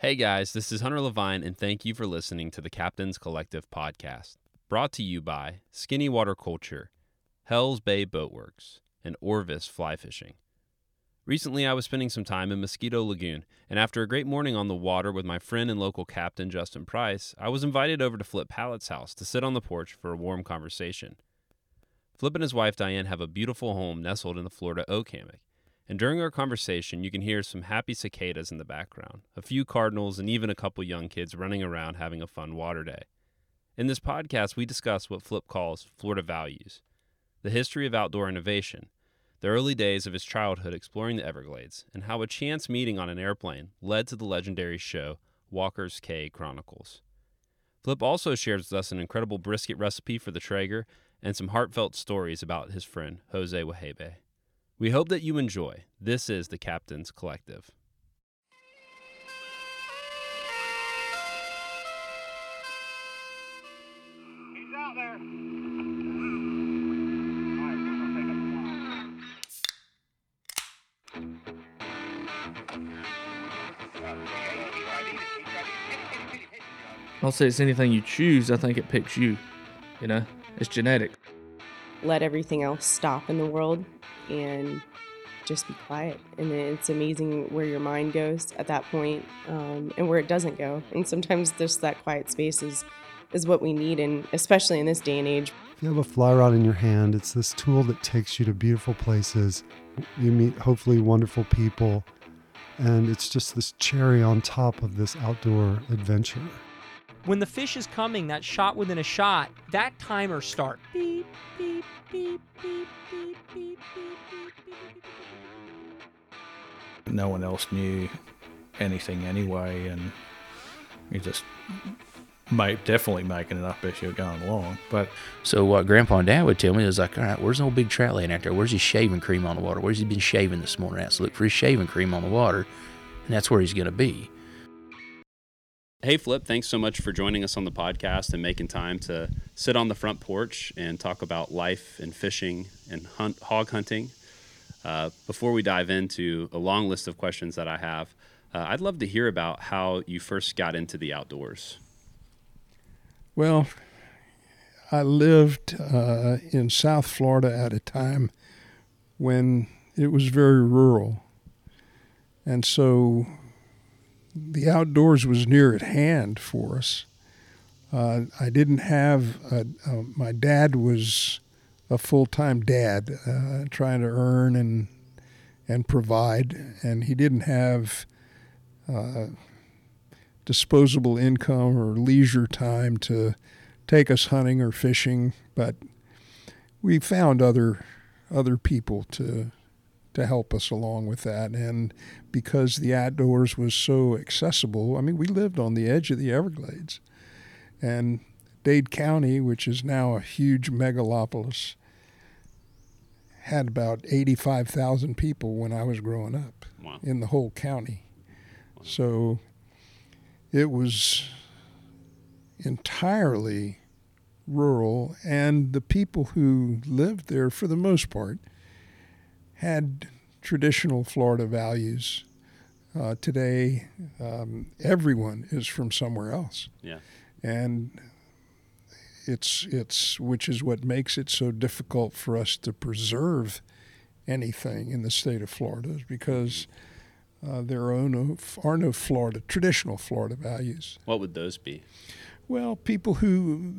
Hey guys, this is Hunter Levine, and thank you for listening to the Captain's Collective podcast, brought to you by Skinny Water Culture, Hell's Bay Boatworks, and Orvis Fly Fishing. Recently, I was spending some time in Mosquito Lagoon, and after a great morning on the water with my friend and local captain Justin Price, I was invited over to Flip Pallot's house to sit on the porch for a warm conversation. Flip and his wife Diane have a beautiful home nestled in the Florida oak hammock. And during our conversation, you can hear some happy cicadas in the background, a few cardinals, and even a couple young kids running around having a fun water day. In this podcast, we discuss what Flip calls Florida values, the history of outdoor innovation, the early days of his childhood exploring the Everglades, and how a chance meeting on an airplane led to the legendary show Walker's Cay Chronicles. Flip also shares with us an incredible brisket recipe for the Traeger and some heartfelt stories about his friend Jose Wejebe. We hope that you enjoy. This is the Captain's Collective. He's out there. I'll say it's anything you choose, I think it picks you. You know, it's genetic. Let everything else stop in the world and just be quiet. And it's amazing where your mind goes at that point, um, and where it doesn't go. And sometimes just that quiet space is, is what we need, and especially in this day and age. If you have a fly rod in your hand, it's this tool that takes you to beautiful places. You meet hopefully wonderful people, and it's just this cherry on top of this outdoor adventure. When the fish is coming, that shot within a shot, that timer start. Beep, beep, no one else knew anything anyway, and you just make, definitely making it up as you're going along. But So what Grandpa and Dad would tell me is like, all right, where's old big trout laying out there? Where's his shaving cream on the water? Where's he been shaving this morning? So look for his shaving cream on the water, and that's where he's to be. Hey, Flip, thanks so much for joining us on the podcast and making time to sit on the front porch and talk about life and fishing and hunt, hog hunting. Uh, before we dive into a long list of questions that I have, uh, I'd love to hear about how you first got into the outdoors. Well, I lived uh, in South Florida at a time when it was very rural. And so the outdoors was near at hand for us. Uh, I didn't have, a, uh, my dad was a full time dad, uh, trying to earn and, and provide, and he didn't have uh, disposable income or leisure time to take us hunting or fishing, but we found other other people to to help us along with that. And because the outdoors was so accessible, I mean, we lived on the edge of the Everglades, and Dade County, which is now a huge megalopolis, had about eighty-five thousand people when I was growing up Wow. in the whole county. So it was entirely rural, and the people who lived there, for the most part, had traditional Florida values. Uh, today, um, everyone is from somewhere else, Yeah. and it's it's which is what makes it so difficult for us to preserve anything in the state of Florida, is because uh, there are no are no Florida traditional Florida values. What would those be? Well, people who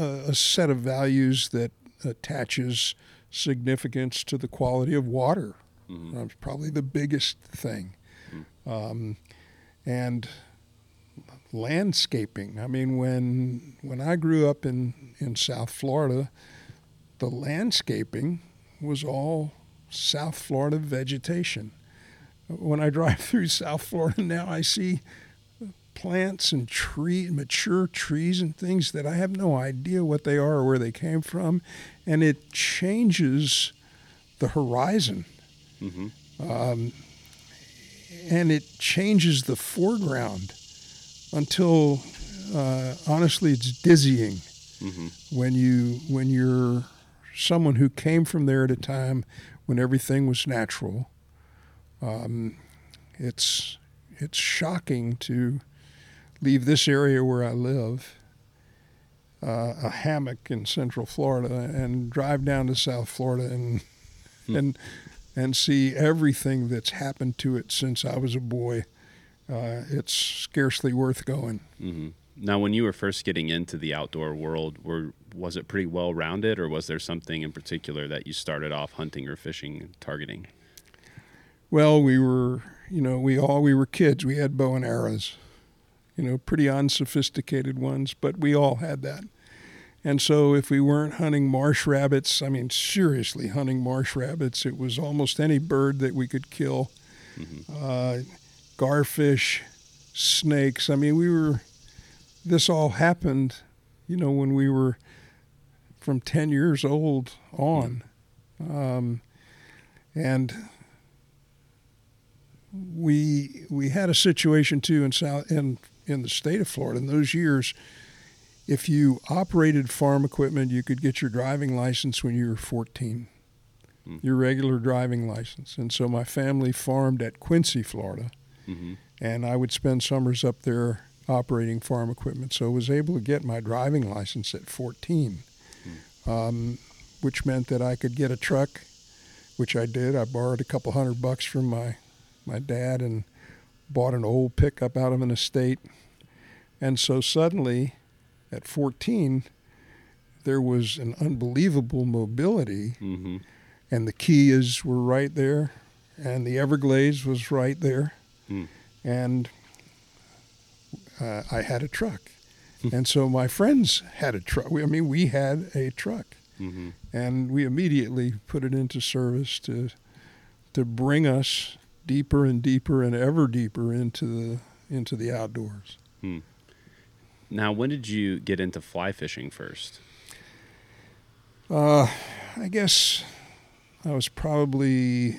uh, a set of values that attaches significance to the quality of water. Mhm. Uh, probably the biggest thing, um, and landscaping. I mean, when when I grew up in in South Florida, the landscaping was all South Florida vegetation. When I drive through South Florida now, I see plants and tree mature trees and things that I have no idea what they are or where they came from, and it changes the horizon, hmm um, and it changes the foreground until uh, honestly it's dizzying. Hmm when you when you're someone who came from there at a time when everything was natural. Um, it's it's shocking to leave this area where I live, uh, a hammock in Central Florida, and drive down to South Florida and and and see everything that's happened to it since I was a boy. Uh, it's scarcely worth going. hmm Now, when you were first getting into the outdoor world, were was it pretty well rounded, or was there something in particular that you started off hunting or fishing and targeting? Well, we were, you know, we all we were kids. We had bow and arrows, you know, pretty unsophisticated ones, but we all had that. And so, if we weren't hunting marsh rabbits, I mean, seriously hunting marsh rabbits, it was almost any bird that we could kill. Uh, garfish, snakes. I mean, we were. This all happened, you know, when we were from ten years old on, um, and we we had a situation too in south in in the state of Florida in those years. If you operated farm equipment, you could get your driving license when you were 14, Hmm. your regular driving license. And so my family farmed at Quincy, Florida, hmm and I would spend summers up there operating farm equipment. So I was able to get my driving license at 14, um, which meant that I could get a truck, which I did. I borrowed a couple hundred bucks from my my dad and bought an old pickup out of an estate. And so suddenly, at 14, there was an unbelievable mobility, hmm and the Keys were right there, and the Everglades was right there, Hmm. and uh, I had a truck. and so my friends had a truck. I mean, we had a truck hmm and we immediately put it into service to to bring us deeper and deeper and ever deeper into the into the outdoors. Now, when did you get into fly fishing first? Uh, I guess I was probably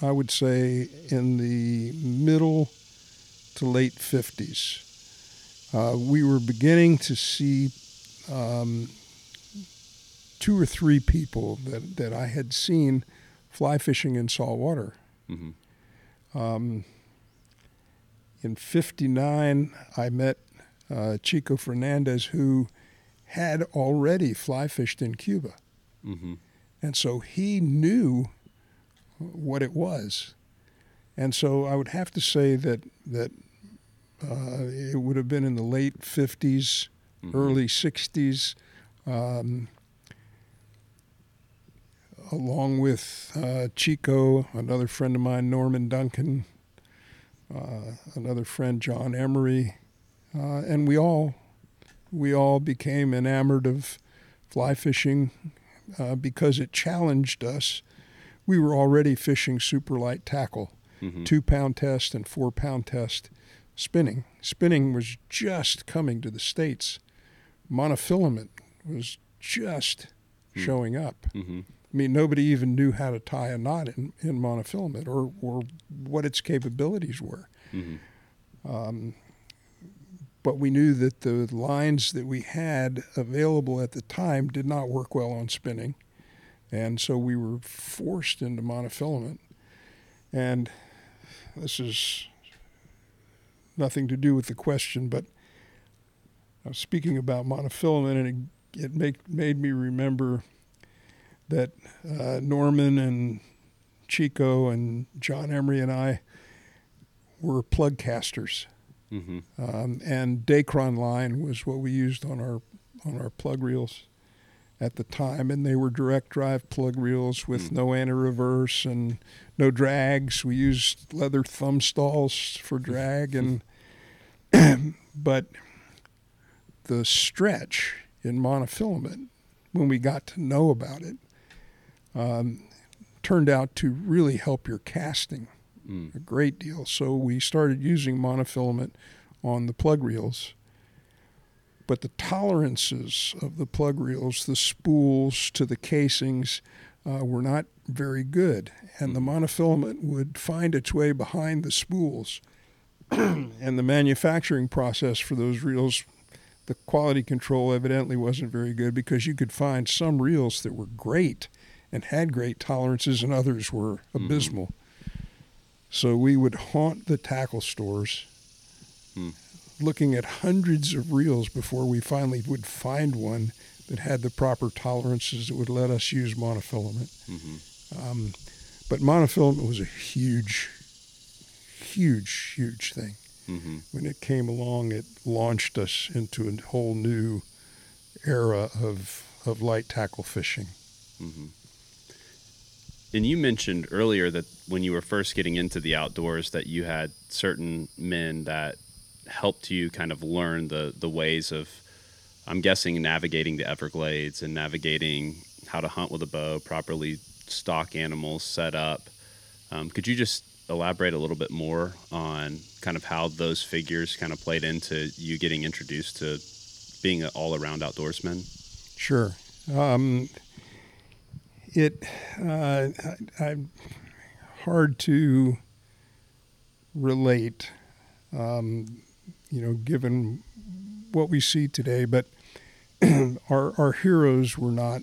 I would say in the middle to late fifties. Uh, we were beginning to see um, two or three people that, that I had seen fly fishing in salt water. hmm Um, in 59, I met uh, Chico Fernandez, who had already fly fished in Cuba. hmm And so he knew what it was. And so I would have to say that, that uh, it would have been in the late 50s, Mhm. early 60s, um, along with uh, Chico, another friend of mine, Norman Duncan, uh, another friend, John Emery, uh, and we all we all became enamored of fly fishing uh, because it challenged us. We were already fishing super light tackle, hmm two pound test and four pound test spinning. Spinning was just coming to the States. Monofilament was just Hmm. showing up. hmm I mean, nobody even knew how to tie a knot in, in monofilament or, or what its capabilities were. hmm Um, but we knew that the lines that we had available at the time did not work well on spinning. And so we were forced into monofilament. And this is nothing to do with the question, but I was speaking about monofilament, and it, it make, made me remember that uh, Norman and Chico and John Emery and I were plug casters. Hmm Um, and Dacron line was what we used on our on our plug reels at the time, and they were direct drive plug reels with Hmm. no anti-reverse and no drags. We used leather thumb stalls for drag, and but the stretch in monofilament, when we got to know about it, um, turned out to really help your casting Mm. a great deal. So we started using monofilament on the plug reels. But the tolerances of the plug reels, the spools to the casings, uh, were not very good. And the monofilament would find its way behind the spools. and the manufacturing process for those reels, the quality control evidently wasn't very good because you could find some reels that were great and had great tolerances and others were abysmal. So we would haunt the tackle stores, Hmm. looking at hundreds of reels before we finally would find one that had the proper tolerances that would let us use monofilament. Mm-hmm. Um, but monofilament was a huge, huge, huge thing. Mm-hmm. When it came along, it launched us into a whole new era of of light tackle fishing. Mm-hmm. And you mentioned earlier that when you were first getting into the outdoors, that you had certain men that helped you kind of learn the the ways of, I'm guessing, navigating the Everglades and navigating how to hunt with a bow, properly stock animals, set up. Um, could you just elaborate a little bit more on kind of how those figures kind of played into you getting introduced to being an all-around outdoorsman? Sure. Um, it uh, I, I'm hard to relate, um, you know, given what we see today. But our our heroes were not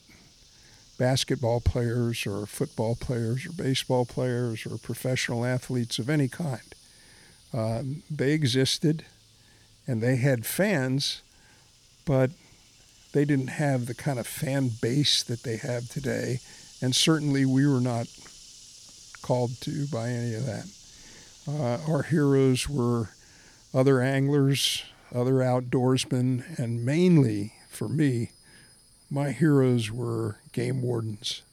basketball players or football players or baseball players or professional athletes of any kind. Um, they existed, and they had fans, but they didn't have the kind of fan base that they have today, and certainly we were not called to by any of that. Uh, our heroes were other anglers, other outdoorsmen, and mainly for me, my heroes were game wardens.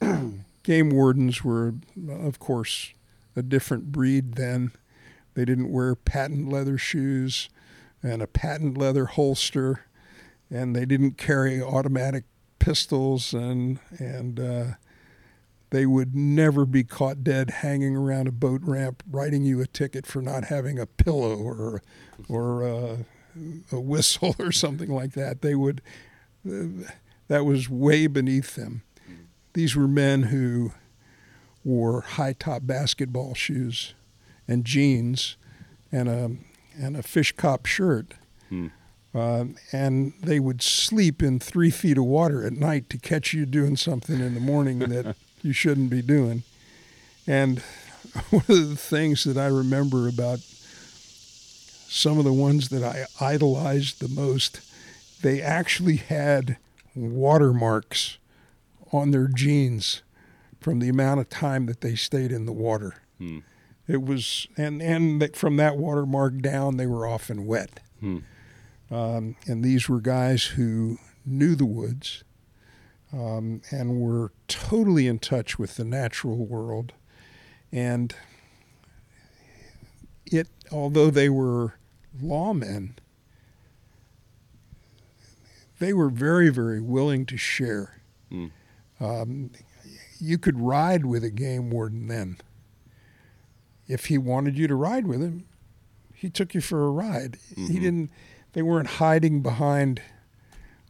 game wardens were, of course, a different breed then. They didn't wear patent leather shoes and a patent leather holster and they didn't carry automatic pistols and and uh, they would never be caught dead hanging around a boat ramp writing you a ticket for not having a pillow or or uh, a whistle or something like that. They would uh, that was way beneath them. These were men who wore high top basketball shoes and jeans and a and a fish cop shirt. Hmm. Um, and they would sleep in three feet of water at night to catch you doing something in the morning that you shouldn't be doing. And one of the things that I remember about some of the ones that I idolized the most, they actually had watermarks on their jeans from the amount of time that they stayed in the water. Hmm. It was, and and from that watermark down, they were often wet. Hmm. Um, and these were guys who knew the woods um, and were totally in touch with the natural world. And it, although they were lawmen, they were very, very willing to share. Hmm. Um, you could ride with a game warden then. If he wanted you to ride with him, he took you for a ride. He Mhm. didn't. They weren't hiding behind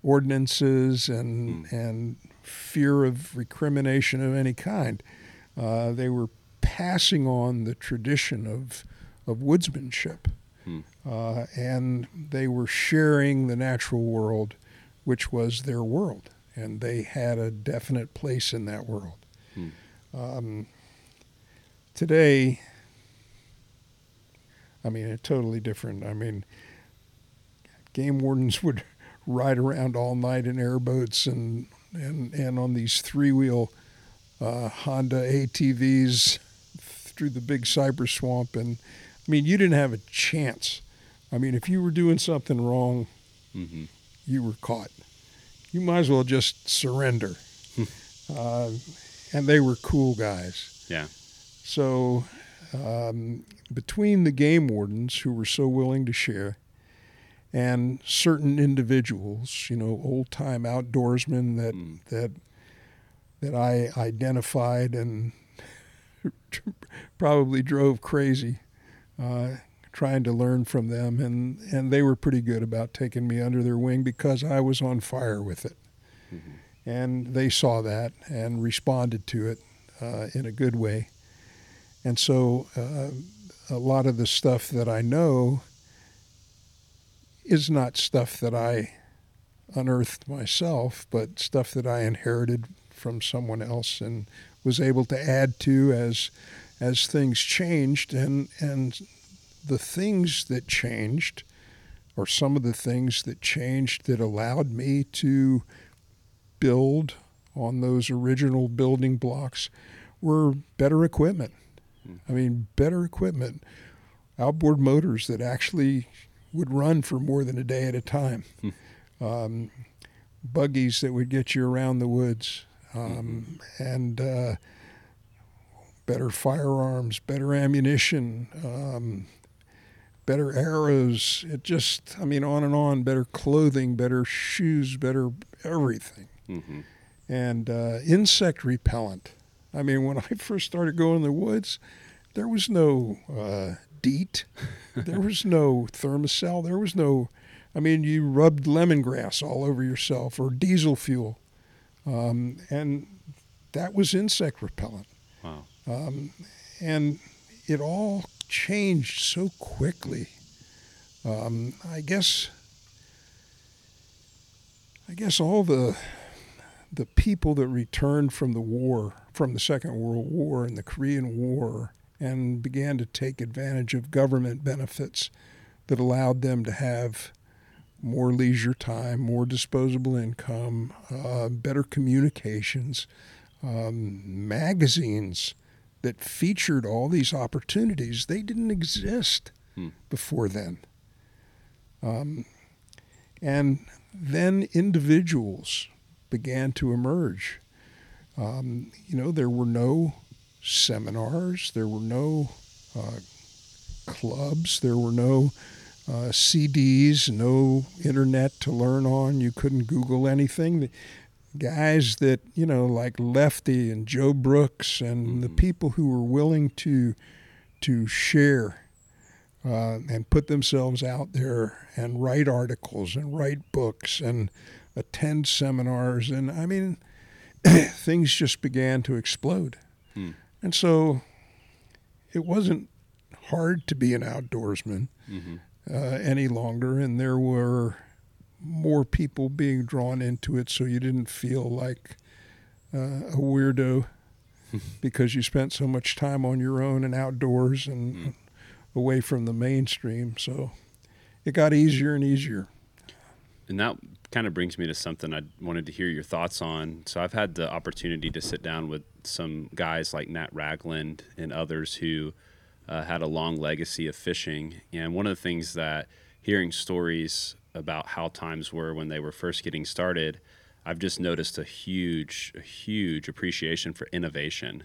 ordinances and and fear of recrimination of any kind. Uh, they were passing on the tradition of of woodsmanship, Hmm. uh, and they were sharing the natural world, which was their world, and they had a definite place in that world. Hmm. Um, today, I mean, it's totally different. I mean, game wardens would ride around all night in airboats and and and on these three wheel uh, Honda ATVs through the big cypress swamp, and I mean, you didn't have a chance. I mean, if you were doing something wrong, Mm-hmm. you were caught. You might as well just surrender. uh, and they were cool guys. Yeah. So, um, between the game wardens who were so willing to share and certain individuals, you know, old time outdoorsmen that, Mm. that, that I identified and probably drove crazy uh, trying to learn from them. And, and they were pretty good about taking me under their wing because I was on fire with it. Mhm. And they saw that and responded to it uh, in a good way. And so uh, a lot of the stuff that I know is not stuff that I unearthed myself, but stuff that I inherited from someone else and was able to add to as as things changed. And and the things that changed or some of the things that changed that allowed me to build on those original building blocks were better equipment. Hmm. I mean, better equipment, outboard motors that actually would run for more than a day at a time, um, buggies that would get you around the woods, um, and uh, better firearms, better ammunition, um, better arrows. It just, I mean, on and on. Better clothing, better shoes, better everything. Mm-hmm. And uh, insect repellent. I mean, when I first started going in the woods, there was no uh, DEET, there was no Thermacell, there was no. I mean, you rubbed lemongrass all over yourself or diesel fuel, um, and that was insect repellent. Wow. Um, and it all changed so quickly. Um, I guess. I guess all the the people that returned from the war, from the Second World War and the Korean War, and began to take advantage of government benefits that allowed them to have more leisure time, more disposable income, uh, better communications, um, magazines that featured all these opportunities. They didn't exist Hmm. before then. Um, and then individuals began to emerge. Um, you know, there were no seminars, there were no uh, clubs, there were no uh, CDs, no internet to learn on. You couldn't Google anything. The guys that, you know, like Lefty and Joe Brooks and the people who were willing to to share uh, and put themselves out there and write articles and write books and attend seminars. And I mean, things just began to explode. Hmm. And so it wasn't hard to be an outdoorsman Mm-hmm. uh, any longer. And there were more people being drawn into it so you didn't feel like uh, a weirdo because you spent so much time on your own and outdoors and away from the mainstream. So it got easier and easier. And that kind of brings me to something I wanted to hear your thoughts on. So I've had the opportunity to sit down with some guys like Nat Ragland and others who uh, had a long legacy of fishing. And one of the things that hearing stories about how times were when they were first getting started, I've just noticed a huge, a huge appreciation for innovation.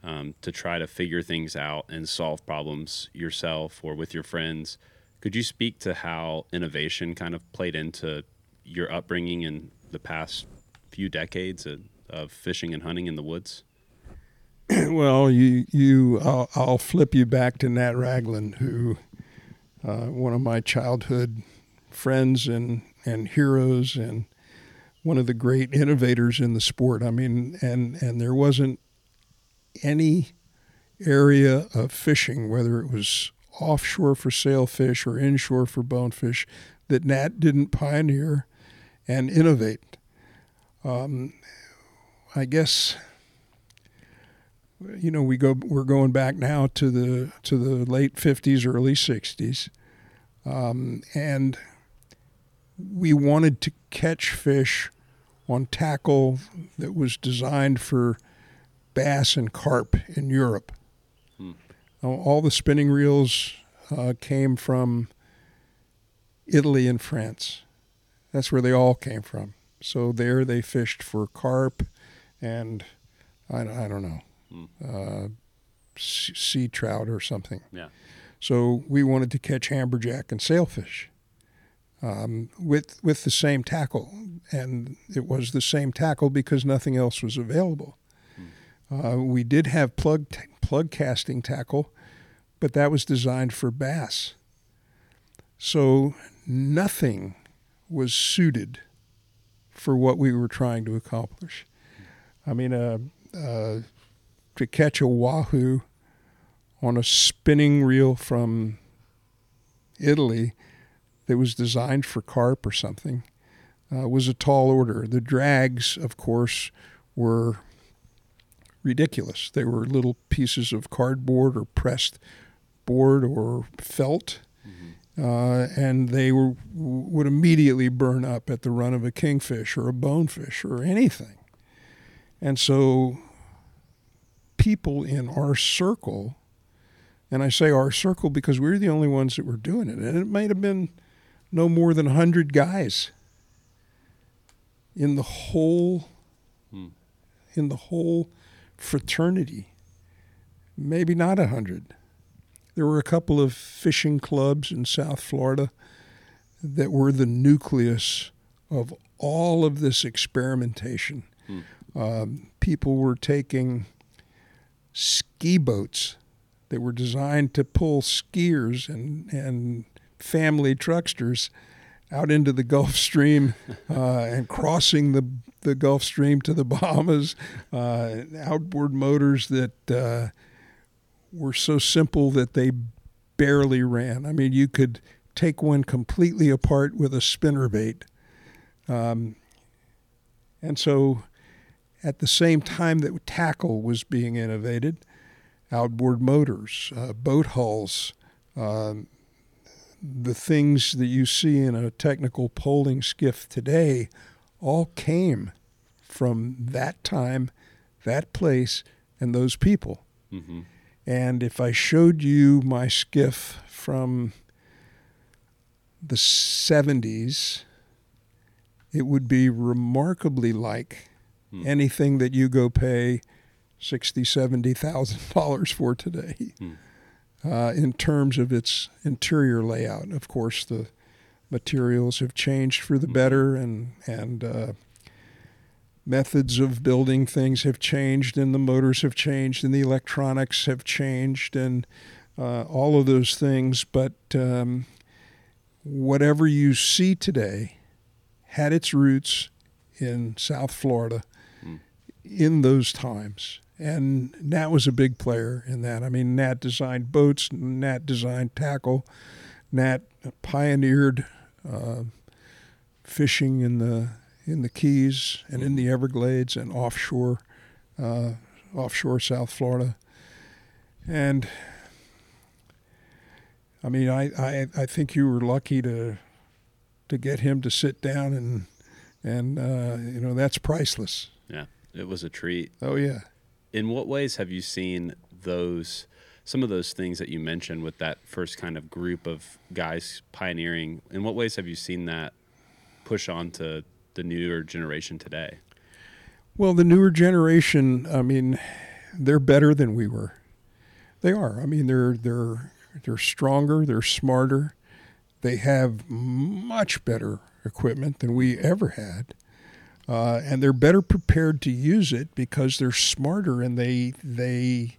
Um, to try to figure things out and solve problems yourself or with your friends. Could you speak to how innovation kind of played into your upbringing in the past few decades of, of fishing and hunting in the woods? well, you you I'll, I'll flip you back to Nat Ragland, who uh, one of my childhood friends and and heroes, and one of the great innovators in the sport. I mean, and and there wasn't any area of fishing, whether it was offshore for sailfish or inshore for bonefish, that Nat didn't pioneer and innovate. Um, I guess you know we go we're going back now to the to the late 50s early 60s um, and we wanted to catch fish on tackle that was designed for bass and carp in Europe. Hmm. All the spinning reels uh, came from Italy and France. That's where they all came from. So there they fished for carp and I, I don't know, Hmm. uh, sea sea trout or something. Yeah. So we wanted to catch amberjack and sailfish um, with with the same tackle, and it was the same tackle because nothing else was available. Uh, we did have plug plug casting tackle, but that was designed for bass. So nothing was suited for what we were trying to accomplish. I mean, uh, uh, to catch a wahoo on a spinning reel from Italy that was designed for carp or something uh, was a tall order. The drags, of course, were ridiculous. They were little pieces of cardboard or pressed board or felt, uh, and they were, would immediately burn up at the run of a kingfish or a bonefish or anything. And so, people in our circle, and I say our circle because we were the only ones that were doing it, and it might have been no more than 100 guys in the whole Hmm. in the whole fraternity maybe not a hundred there were a couple of fishing clubs in south florida that were the nucleus of all of this experimentation um, people were taking ski boats that were designed to pull skiers and, and family trucksters out into the Gulf Stream uh, and crossing the the Gulf Stream to the Bahamas. Uh, outboard motors that uh, were so simple that they barely ran. I mean, you could take one completely apart with a spinnerbait. Um, and so, at the same time that tackle was being innovated, outboard motors, uh, boat hulls, um, the things that you see in a technical poling skiff today all came from that time, that place, and those people. Mm-hmm. And if I showed you my skiff from the 70s, it would be remarkably like Hmm. anything that you go pay sixty, seventy thousand dollars for today. Hmm. Uh, in terms of its interior layout, of course, the materials have changed for the Mhm. better, and and uh, methods of building things have changed, and the motors have changed, and the electronics have changed, and uh, all of those things. But um, whatever you see today had its roots in South Florida Mm. in those times. And Nat was a big player in that. I mean, Nat designed boats, Nat designed tackle, Nat pioneered uh, fishing in the in the Keys and in the Everglades and offshore, uh, offshore South Florida. And I mean, I, I, I think you were lucky to to get him to sit down and and uh, you know that's priceless. Yeah, it was a treat. Oh yeah. In what ways have you seen those some of those things that you mentioned with that first kind of group of guys pioneering? In what ways have you seen that push on to the newer generation today? Well, the newer generation, I mean, they're better than we were. They are. I mean, they're they're they're stronger, they're smarter. They have much better equipment than we ever had. Uh, and they're better prepared to use it because they're smarter and they they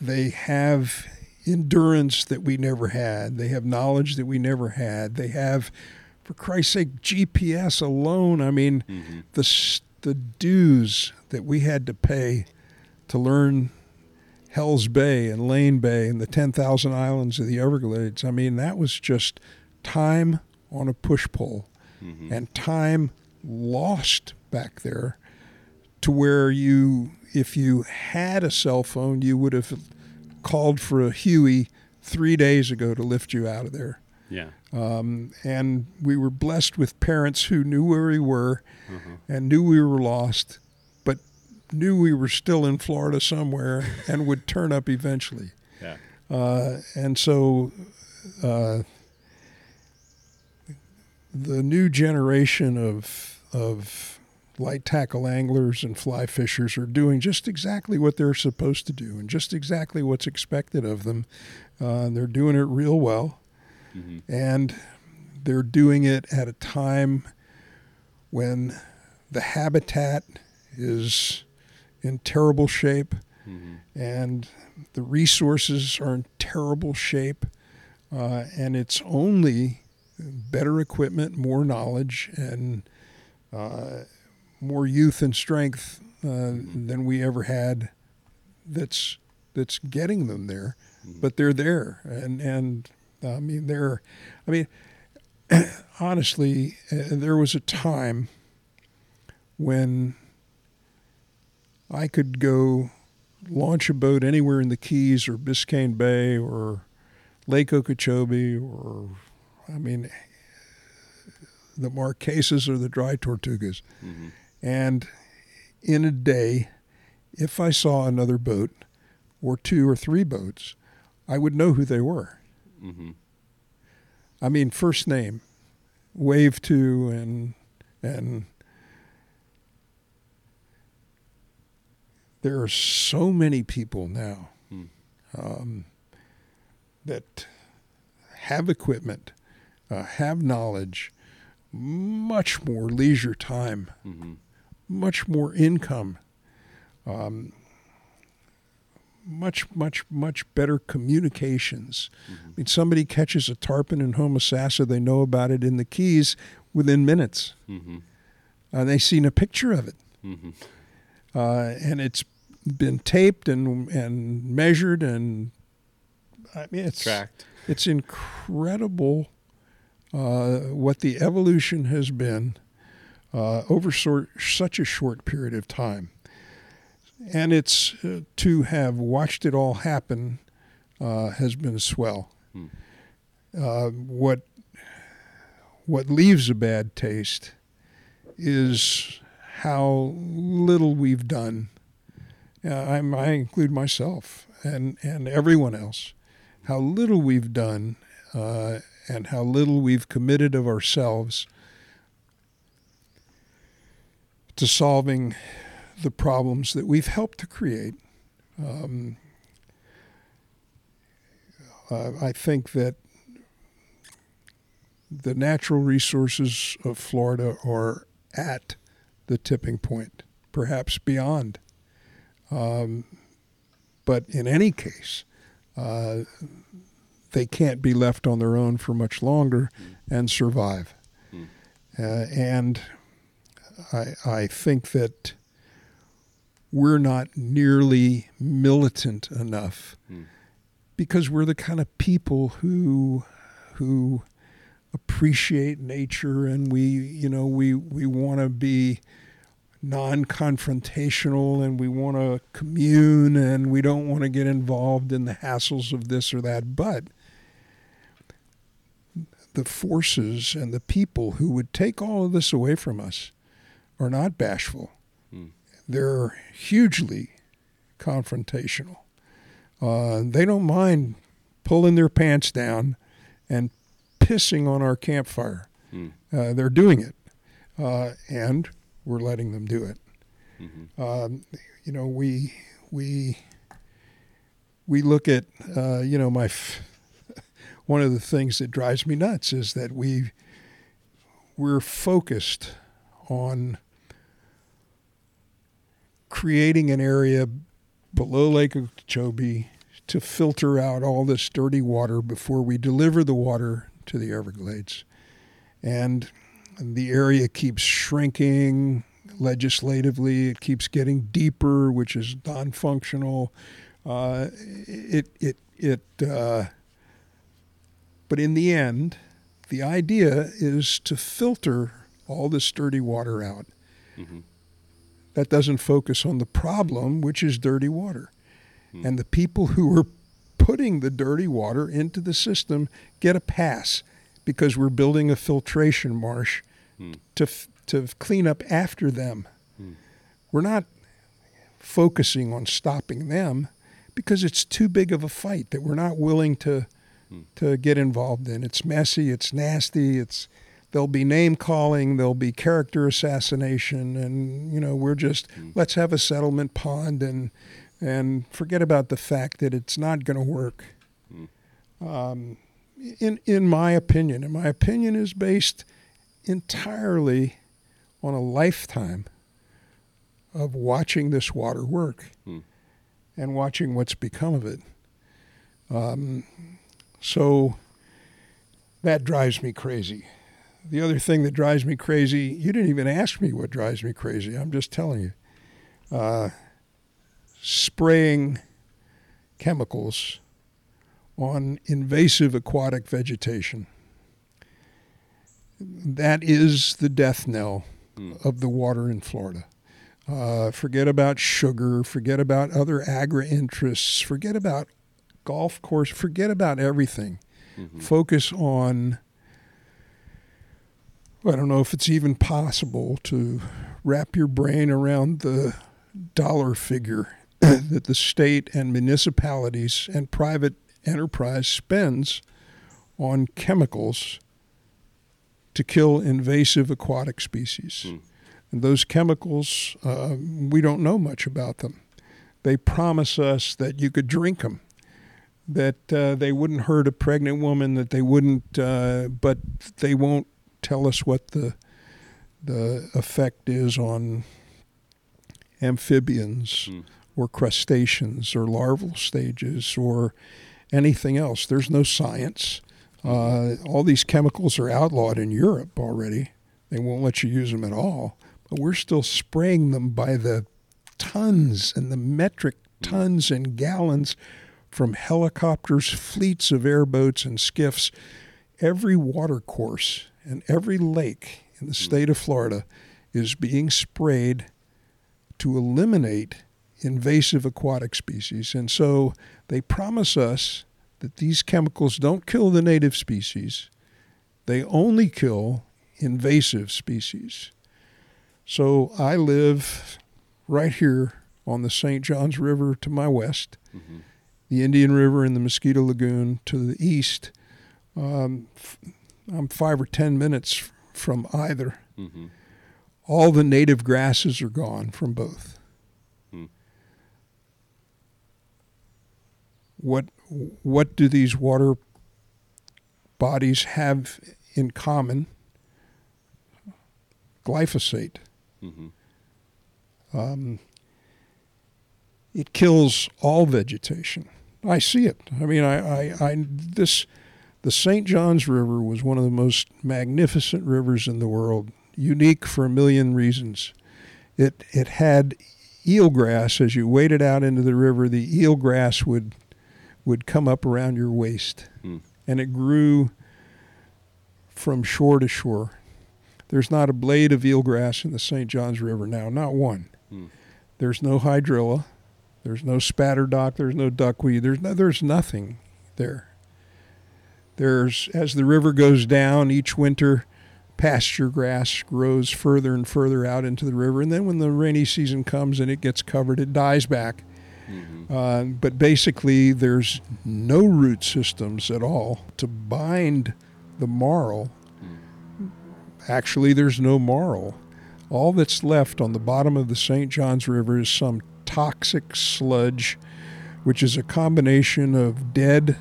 they have endurance that we never had. They have knowledge that we never had. They have, for Christ's sake, GPS alone. I mean, Mm-hmm. the the dues that we had to pay to learn Hell's Bay and Lane Bay and the 10,000 islands of the Everglades. I mean, that was just time on a push pole Mm-hmm. and time lost back there to where you, if you had a cell phone, you would have called for a Huey three days ago to lift you out of there. Yeah. Um, and we were blessed with parents who knew where we were Uh-huh. and knew we were lost, but knew we were still in Florida somewhere and would turn up eventually. Yeah. Uh, and so uh, the new generation of, of light tackle anglers and fly fishers are doing just exactly what they're supposed to do and just exactly what's expected of them. Uh, they're doing it real well Mm-hmm. and they're doing it at a time when the habitat is in terrible shape Mm-hmm. and the resources are in terrible shape uh, and it's only better equipment more knowledge and uh, more youth and strength uh, than we ever had that's that's getting them there but they're there and and I mean they're I mean honestly uh, there was a time when I could go launch a boat anywhere in the Keys or Biscayne Bay or Lake Okeechobee or, I mean, the Marquesas or the Dry Tortugas. Mhm. And in a day, if I saw another boat or two or three boats, I would know who they were. Mm-hmm. I mean, first name, wave to, and and there are so many people now Hmm. um, that have equipment, uh, have knowledge, much more leisure time, Mm-hmm. Much more income, um, much, much, much better communications. I mean, somebody catches a tarpon in Homosassa, they know about it in the Keys within minutes. Mm-hmm. Uh, they've seen a picture of it, Mm-hmm. uh, and it's been taped and and measured, and I mean, it's Tracked. it's incredible uh, what the evolution has been uh, over sor- such a short period of time. And it's uh, to have watched it all happen uh, has been swell. Hmm. Uh, what what leaves a bad taste is how little we've done. Uh, I'm, I include myself and, and everyone else how little we've done uh, and how little we've committed of ourselves to solving the problems that we've helped to create. Um, uh, I think that the natural resources of Florida are at the tipping point, perhaps beyond. Um, but in any case, uh, they can't be left on their own for much longer and survive. Mm. Uh, and I, I think that we're not nearly militant enough Mm. because we're the kind of people who who appreciate nature and we you know we we want to be non-confrontational and we want to commune and we don't want to get involved in the hassles of this or that but the forces and the people who would take all of this away from us are not bashful Hmm. they're hugely confrontational uh, they don't mind pulling their pants down and pissing on our campfire Hmm. uh, they're doing it uh, and we're letting them do it Mm-hmm. um, you know, we we we look at uh, you know my f- one of the things that drives me nuts is that we we're focused on creating an area below Lake Okeechobee to filter out all this dirty water before we deliver the water to the Everglades, and the area keeps shrinking legislatively. It keeps getting deeper, which is non-functional. Uh, it it it. Uh, but in the end, the idea is to filter all this dirty water out. Mm-hmm. That doesn't focus on the problem, which is dirty water, and the people who are putting the dirty water into the system get a pass because we're building a filtration marsh Hmm. to f- to clean up after them. Hmm. We're not focusing on stopping them because it's too big of a fight that we're not willing to Hmm. to get involved in. It's messy, it's nasty, it's there'll be name calling, there'll be character assassination and you know, we're just Hmm. let's have a settlement pond and and forget about the fact that it's not going to work. Hmm. Um, in in my opinion, and my opinion is based entirely on a lifetime of watching this water work Hmm. and watching what's become of it. Um, so that drives me crazy. The other thing that drives me crazy, you didn't even ask me what drives me crazy. I'm just telling you. Uh, spraying chemicals on invasive aquatic vegetation. That is the death knell Hmm. of the water in Florida. Uh, forget about sugar. Forget about other agri interests. Forget about golf course. Forget about everything. Focus on. I don't know if it's even possible to wrap your brain around the dollar figure that the state and municipalities and private enterprise spends on chemicals to kill invasive aquatic species. And those chemicals, uh, we don't know much about them. They promise us that you could drink them, that uh, they wouldn't hurt a pregnant woman, that they wouldn't, uh, but they won't tell us what the the effect is on amphibians or crustaceans or larval stages or anything else. There's no science. Uh, all these chemicals are outlawed in Europe already. They won't let you use them at all. But we're still spraying them by the tons and the metric tons and gallons from helicopters, fleets of airboats and skiffs. Every water course and every lake in the state of Florida is being sprayed to eliminate invasive aquatic species. And so they promise us that these chemicals don't kill the native species, they only kill invasive species. So I live right here on the St. Johns River to my west, the Indian River and the Mosquito Lagoon to the east. Um, I'm five or ten minutes from either. Mm-hmm. All the native grasses are gone from both. Hmm. What what do these water bodies have in common? Glyphosate. Mm-hmm. Um, it kills all vegetation. I see it. I mean, I, I, I this the St. Johns River was one of the most magnificent rivers in the world, unique for a million reasons. It it had eelgrass as you waded out into the river. The eelgrass would would come up around your waist, hmm. and it grew from shore to shore. There's not a blade of eelgrass in the St. Johns River now, not one. Hmm. There's no hydrilla. There's no spatterdock. There's no duckweed. There's no, there's nothing there. There's as the river goes down each winter, pasture grass grows further and further out into the river, and then when the rainy season comes and it gets covered, it dies back. Uh, but basically, there's no root systems at all to bind the marl. Actually, there's no marl. All that's left on the bottom of the St. Johns River is some toxic sludge, which is a combination of dead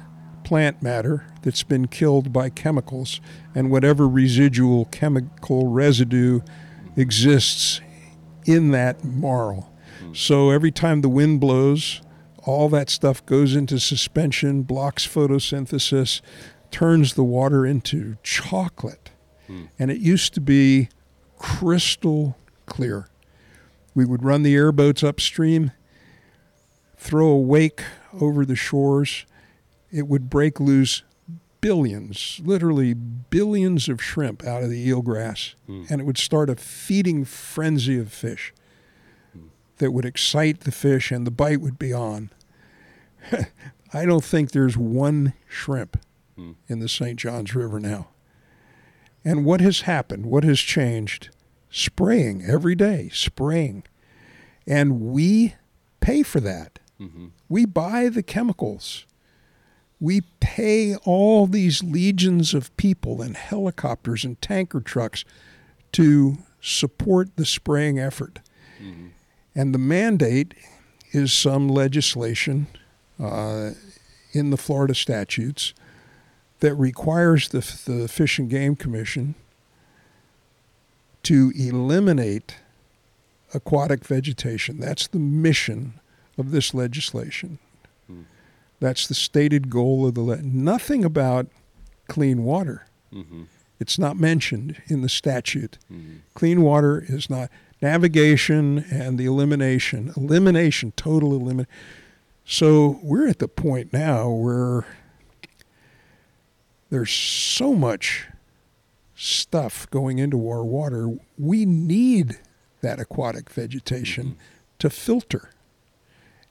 plant matter that's been killed by chemicals and whatever residual chemical residue exists in that marl. So every time the wind blows, all that stuff goes into suspension, blocks photosynthesis, turns the water into chocolate. And it used to be crystal clear. We would run the airboats upstream, throw a wake over the shores. It would break loose billions, literally billions of shrimp out of the eelgrass, hmm. and it would start a feeding frenzy of fish hmm. that would excite the fish, and the bite would be on. I don't think there's one shrimp hmm. in the St. Johns River now. And what has happened? What has changed? Spraying every day, spraying. And we pay for that. Mm-hmm. We buy the chemicals. We pay all these legions of people and helicopters and tanker trucks to support the spraying effort. And the mandate is some legislation uh, in the Florida statutes that requires the, the Fish and Game Commission to eliminate aquatic vegetation. That's the mission of this legislation. That's the stated goal of the le- nothing about clean water. Mm-hmm. It's not mentioned in the statute. Mm-hmm. Clean water is not navigation and the elimination, elimination, total elimination. So we're at the point now where there's so much stuff going into our water. We need that aquatic vegetation mm-hmm. to filter.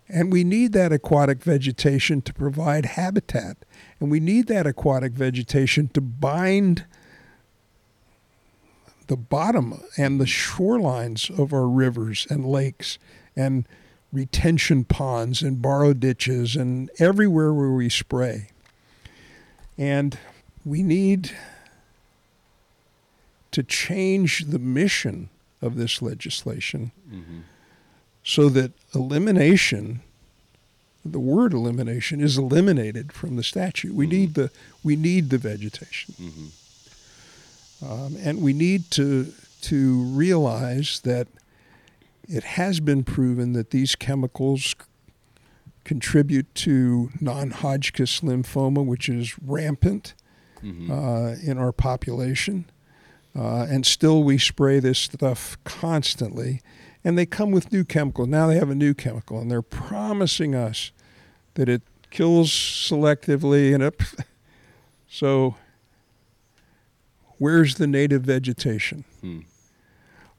And we need that aquatic vegetation to provide habitat. And we need that aquatic vegetation to bind the bottom and the shorelines of our rivers and lakes and retention ponds and borrow ditches and everywhere where we spray. And we need to change the mission of this legislation mm-hmm. So that elimination the word elimination is eliminated from the statute. We need the we need the vegetation. Um, and we need to to realize that it has been proven that these chemicals contribute to non-Hodgkin's lymphoma, which is rampant uh, in our population. Uh, and still, we spray this stuff constantly. And they come with new chemical. Now they have a new chemical, and they're promising us that it kills selectively. And so, where's the native vegetation? Hmm.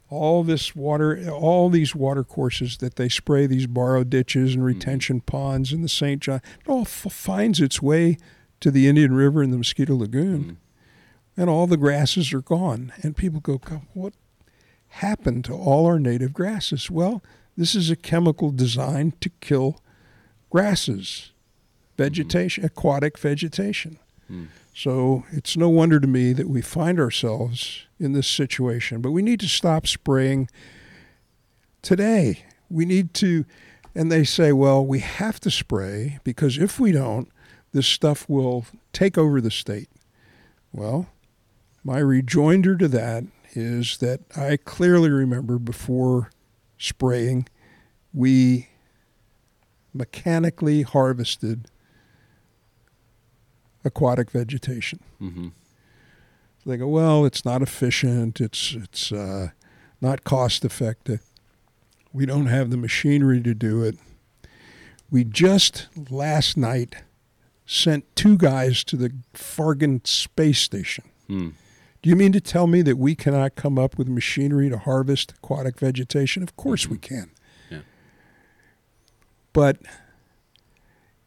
all this water, all these water courses that they spray these borrow ditches and hmm. retention ponds in the St. John, it all f- finds its way to the Indian River and the Mosquito Lagoon, hmm. and all the grasses are gone. And people go, "God, "What happened to all our native grasses?" Well, this is a chemical designed to kill grasses, vegetation, hmm. aquatic vegetation. Hmm. So it's no wonder to me that we find ourselves in this situation. But we need to stop spraying today. We need to, and they say, well, we have to spray because if we don't, this stuff will take over the state. Well, my rejoinder to that is that I clearly remember before spraying, we mechanically harvested aquatic vegetation. Mm-hmm. They go, well, it's not efficient. It's it's uh, not cost effective. We don't have the machinery to do it. We just last night sent two guys to the Fargan space station. Hmm. Do you mean to tell me that we cannot come up with machinery to harvest aquatic vegetation? Of course we mm-hmm. can. Yeah. But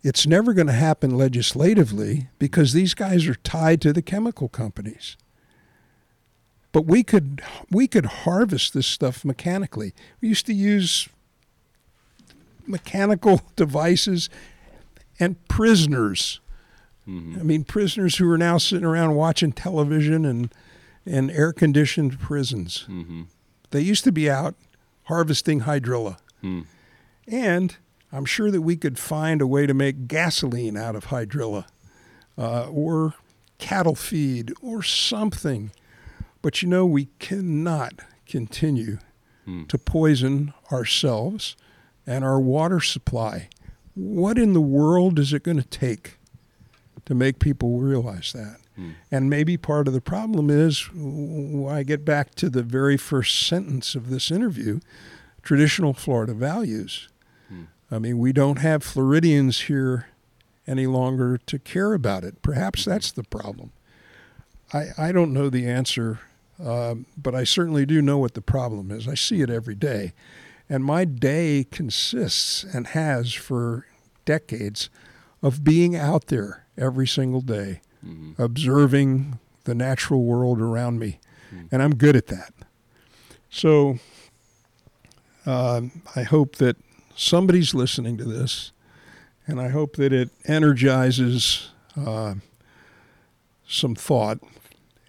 it's never going to happen legislatively because these guys are tied to the chemical companies. But we could we could harvest this stuff mechanically. We used to use mechanical devices and prisoners. Mm-hmm. I mean, prisoners who are now sitting around watching television and and air conditioned prisons. Mm-hmm. They used to be out harvesting hydrilla. Hmm. And I'm sure that we could find a way to make gasoline out of hydrilla uh, or cattle feed or something. But you know, we cannot continue to poison ourselves and our water supply. What in the world is it going to take to make people realize that? And maybe part of the problem is I get back to the very first sentence of this interview traditional Florida values. I mean, we don't have Floridians here any longer to care about it. Perhaps that's the problem. I, I don't know the answer, um, but I certainly do know what the problem is. I see it every day. And my day consists and has for decades of being out there every single day, observing the natural world around me. And I'm good at that. So um, I hope that somebody's listening to this, and I hope that it energizes uh, some thought.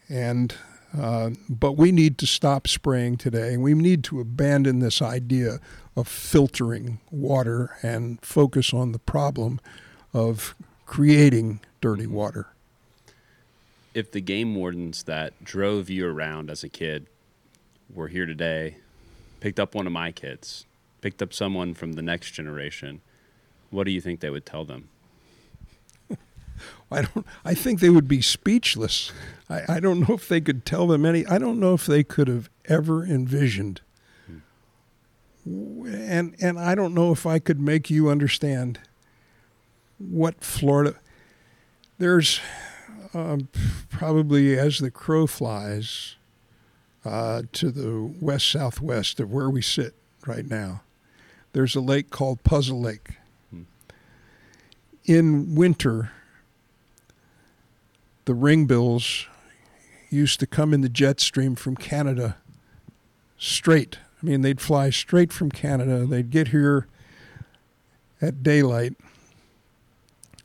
And uh, but we need to stop spraying today, and we need to abandon this idea of filtering water and focus on the problem of creating dirty water. If the game wardens that drove you around as a kid were here today, picked up one of my kids, picked up someone from the next generation, what do you think they would tell them? I don't. I think they would be speechless. I, I don't know if they could tell them any. I don't know if they could have ever envisioned. And and I don't know if I could make you understand what Florida. There's um, probably as the crow flies, uh, to the west southwest of where we sit right now. There's a lake called Puzzle Lake. In winter, the ringbills used to come in the jet stream from Canada straight. I mean, they'd fly straight from Canada. They'd get here at daylight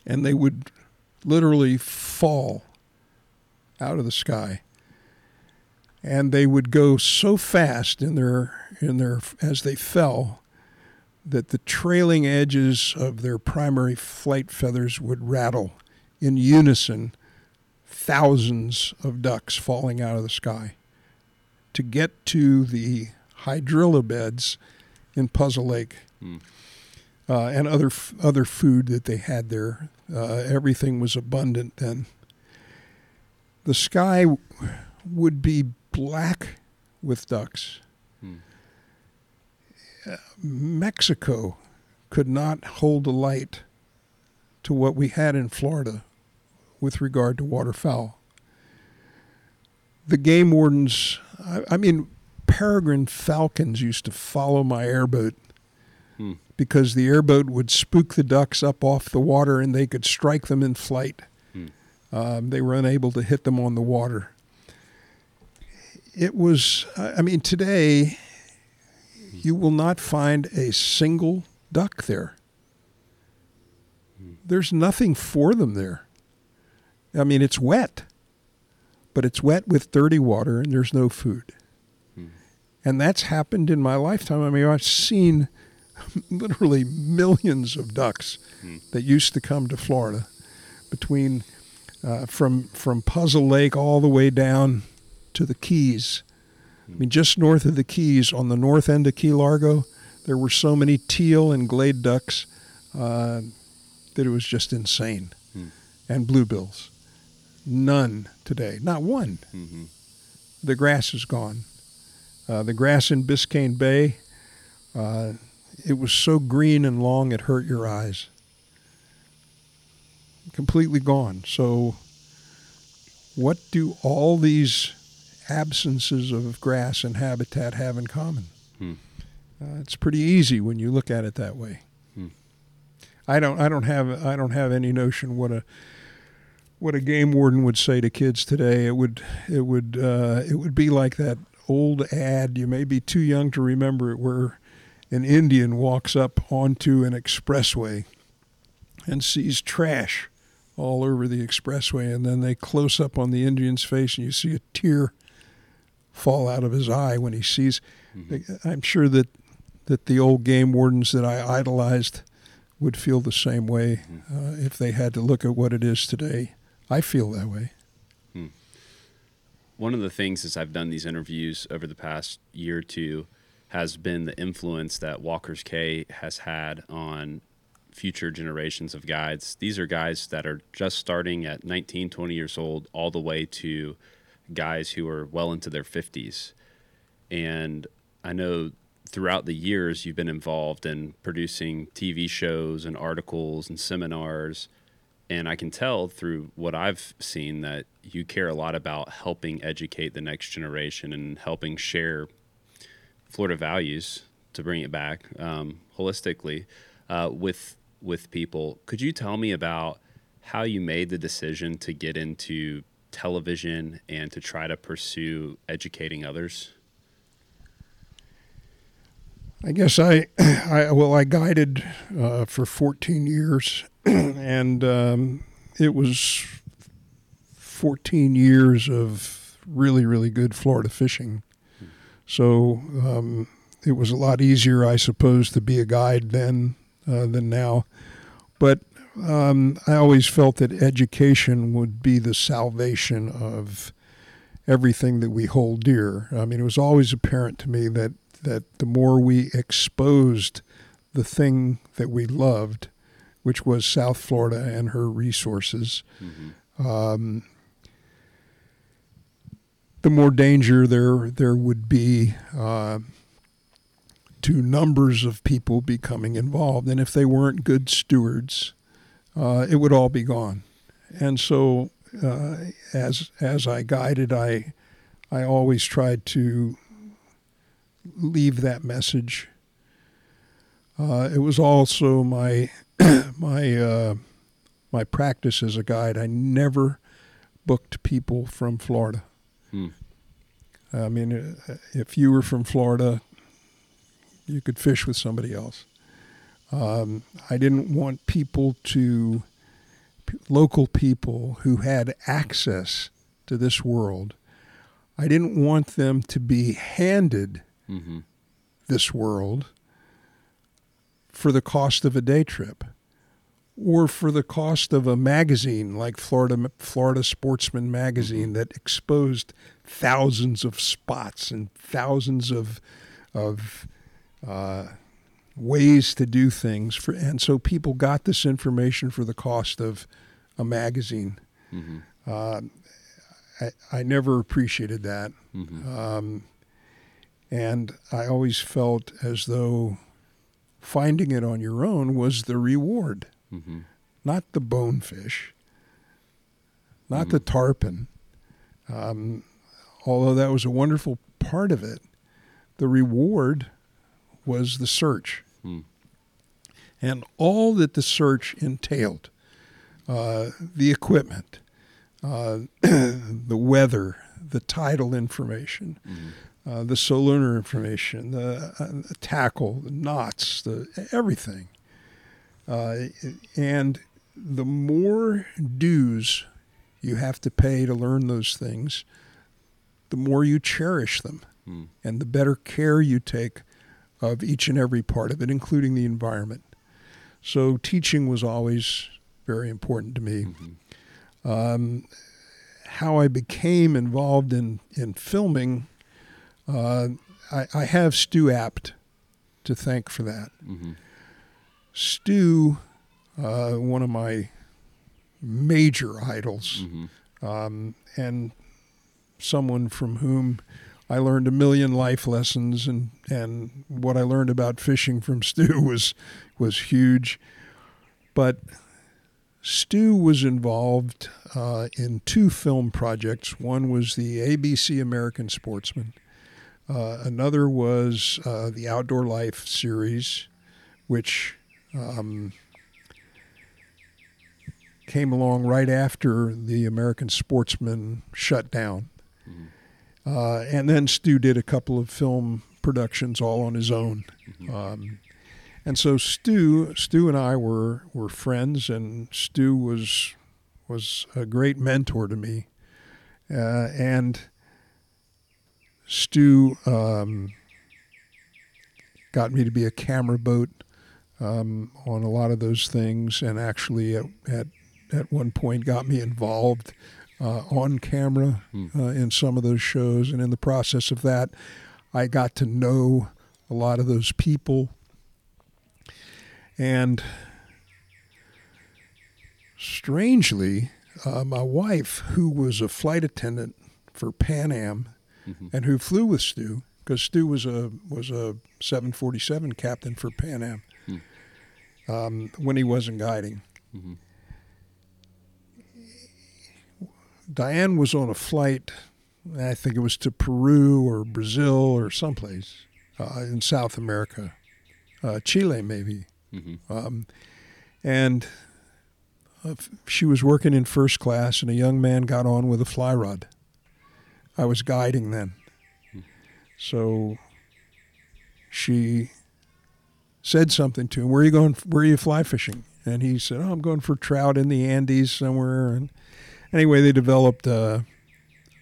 and they would literally fall out of the sky. And they would go so fast in their in their as they fell that the trailing edges of their primary flight feathers would rattle in unison, thousands of ducks falling out of the sky. To get to the hydrilla beds in Puzzle Lake uh, and other f- other food that they had there, uh, everything was abundant then. The sky w- would be black with ducks. Mexico could not hold a light to what we had in Florida with regard to waterfowl. The game wardens, I, I mean, peregrine falcons used to follow my airboat Hmm. Because the airboat would spook the ducks up off the water and they could strike them in flight. Hmm. Um, they were unable to hit them on the water. It was, I I mean, today you will not find a single duck there. There's nothing for them there. I mean, it's wet, but it's wet with dirty water and there's no food. And that's happened in my lifetime. I mean, I've seen literally millions of ducks that used to come to Florida between uh, from from Puzzle Lake all the way down to the Keys. I mean, just north of the Keys, on the north end of Key Largo, there were so many teal and glade ducks uh, that it was just insane. And bluebills, none today, not one. Mm-hmm. The grass is gone. Uh, the grass in Biscayne Bay, uh, it was so green and long it hurt your eyes. Completely gone. So, what do all these absences of grass and habitat have in common? Hmm. Uh, it's pretty easy when you look at it that way. Hmm. I don't. I don't have. I don't have any notion what a what a game warden would say to kids today. It would. It would. Uh, it would be like that old ad. You may be too young to remember it, where an Indian walks up onto an expressway and sees trash all over the expressway, and then they close up on the Indian's face, and you see a tear fall out of his eye when he sees. Mm-hmm. I'm sure that that the old game wardens that I idolized would feel the same way mm-hmm. uh, if they had to look at what it is today. I feel that way. Hmm. One of the things as I've done these interviews over the past year or two has been the influence that Walker's Cay has had on future generations of guides. These are guys that are just starting at 19, 20 years old, all the way to guys who are well into their 50s. And I know throughout the years you've been involved in producing TV shows and articles and seminars. And I can tell through what I've seen that you care a lot about helping educate the next generation and helping share Florida values to bring it back um, holistically uh, with with people. Could you tell me about how you made the decision to get into television and to try to pursue educating others? I guess I, I well, I guided uh, for 14 years, and um, it was 14 years of really, really good Florida fishing. So um, it was a lot easier, I suppose, to be a guide then uh, than now. But um, I always felt that education would be the salvation of everything that we hold dear. I mean, it was always apparent to me that that the more we exposed the thing that we loved, which was South Florida and her resources, um, the more danger there there would be uh, to numbers of people becoming involved. And if they weren't good stewards, uh, it would all be gone. And so, uh, as as I guided, I I always tried to leave that message. Uh, it was also my my uh, my practice as a guide. I never booked people from Florida. Hmm. I mean, uh, if you were from Florida, you could fish with somebody else. Um, I didn't want people to, local people who had access to this world, I didn't want them to be handed Mm-hmm. this world for the cost of a day trip or for the cost of a magazine like Florida Florida Sportsman magazine that exposed thousands of spots and thousands of of uh, ways to do things for and so people got this information for the cost of a magazine. Mm-hmm. Uh, I, I never appreciated that. Mm-hmm. Um, and I always felt as though finding it on your own was the reward, Mm-hmm. not the bonefish, not the tarpon. Um, although that was a wonderful part of it, the reward was the search Hmm. and all that the search entailed uh, the equipment, uh, the weather, the tidal information, uh, the solar information, the, uh, the tackle, the knots, the everything. Uh, and the more dues you have to pay to learn those things, the more you cherish them, Hmm. and the better care you take of each and every part of it, including the environment. So teaching was always very important to me. Um, how I became involved in, in filming, uh, I, I have Stu Apte to thank for that. Mm-hmm. Stu, uh, one of my major idols, Mm-hmm. um, and someone from whom I learned a million life lessons, and, and what I learned about fishing from Stu was was huge. But Stu was involved uh, in two film projects. One was the ABC American Sportsman. Uh, another was uh, the Outdoor Life series, which um, came along right after the American Sportsman shut down. Uh, and then Stu did a couple of film productions all on his own. Um, and so Stu, Stu and I were were friends, and Stu was was a great mentor to me. Uh, and Stu um, got me to be a camera boat um, on a lot of those things, and actually at at, at one point got me involved uh, on camera uh, in some of those shows, and in the process of that, I got to know a lot of those people, and strangely, uh, my wife, who was a flight attendant for Pan Am, and who flew with Stu, because Stu was a was a 747 captain for Pan Am um, when he wasn't guiding. Diane was on a flight, I think it was to Peru or Brazil or someplace uh, in South America, uh, Chile maybe. Um, and uh, she was working in first class, and a young man got on with a fly rod. I was guiding then. So she said something to him. Where are you going? Where are you fly fishing? And he said, "Oh, I'm going for trout in the Andes somewhere." And anyway, they developed uh,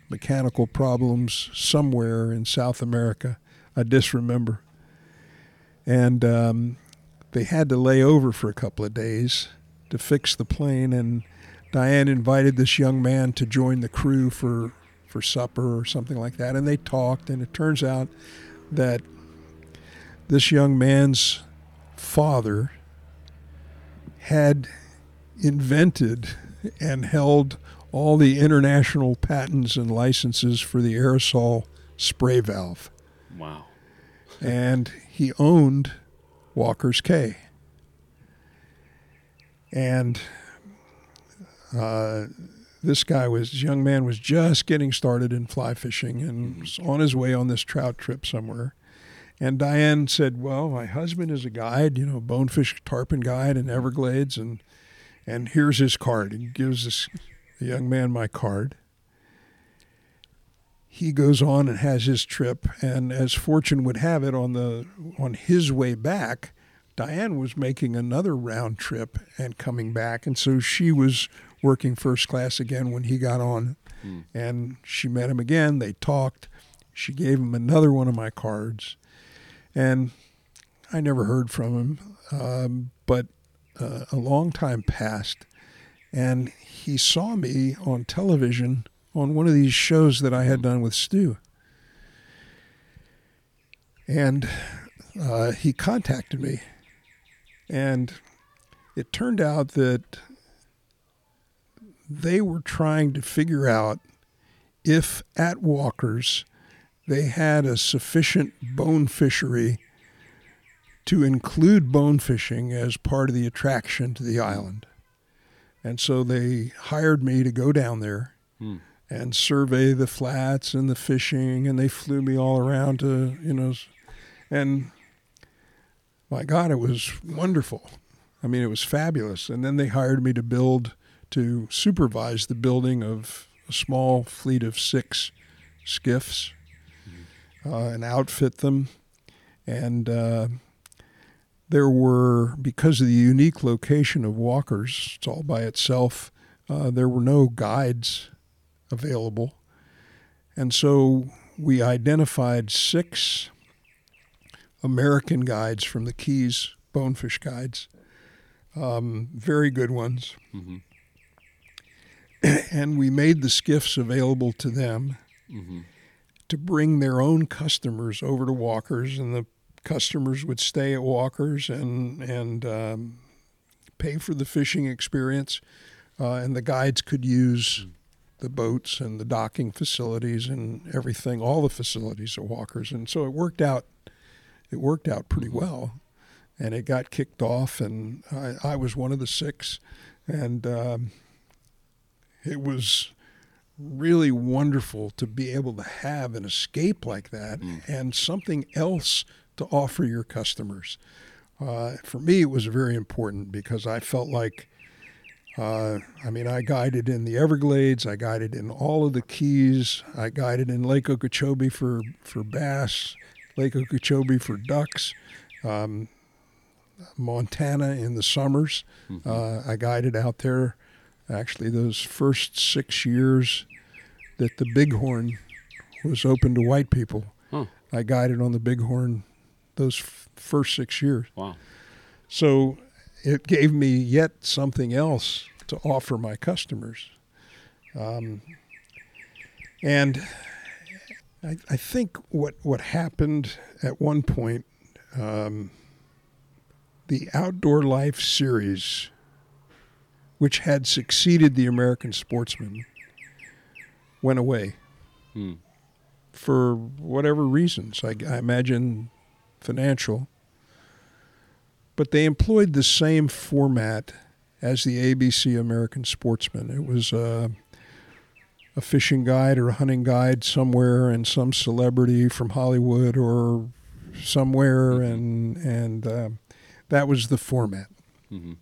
mechanical problems somewhere in South America. I disremember. And um, they had to lay over for a couple of days to fix the plane. And Diane invited this young man to join the crew for for supper or something like that. And they talked. And it turns out that this young man's father had invented and held all the international patents and licenses for the aerosol spray valve. Wow. And he owned Walker's Cay. And uh, this guy was this young man was just getting started in fly fishing and was on his way on this trout trip somewhere. And Diane said, "Well, my husband is a guide, you know, bonefish tarpon guide in Everglades, and and here's his card." He gives this the young man my card. He goes on and has his trip, and as fortune would have it, on the on his way back, Diane was making another round trip and coming back, and so she was working first class again when he got on, hmm. and she met him again. They talked. She gave him another one of my cards, and I never heard from him. Um, but uh, a long time passed, and he saw me on television on one of these shows that I had done with Stu. And uh, he contacted me, and it turned out that they were trying to figure out if at Walker's they had a sufficient bone fishery to include bone fishing as part of the attraction to the island. And so they hired me to go down there Hmm. and survey the flats and the fishing, and they flew me all around to, you know, and my God, it was wonderful. I mean, it was fabulous. And then they hired me to build, to supervise the building of a small fleet of six skiffs and outfit them. And uh, there were, because of the unique location of Walker's, it's all by itself, uh, there were no guides available. And so we identified six American guides from the Keys, bonefish guides, um, very good ones. Mm-hmm. and we made the skiffs available to them Mm-hmm. To bring their own customers over to Walker's, and the customers would stay at Walker's and and um, pay for the fishing experience, uh, and the guides could use the boats and the docking facilities and everything, all the facilities at Walker's, and so it worked out. It worked out pretty well, and it got kicked off, and I, I was one of the six, and um, it was really wonderful to be able to have an escape like that and something else to offer your customers. Uh, for me, it was very important because I felt like, uh, I mean, I guided in the Everglades, I guided in all of the Keys, I guided in Lake Okeechobee for, for bass, Lake Okeechobee for ducks, um, Montana in the summers. Uh, I guided out there actually those first six years that the Bighorn was open to white people. Huh. I guided on the Bighorn those f- first six years. Wow. So it gave me yet something else to offer my customers. Um, and I, I think what, what happened at one point, um, the Outdoor Life series, which had succeeded the American Sportsman, went away Hmm. for whatever reasons. I, I imagine financial. But they employed the same format as the ABC American Sportsman. It was uh, a fishing guide or a hunting guide somewhere, and some celebrity from Hollywood or somewhere, and and uh, that was the format. Mm-hmm.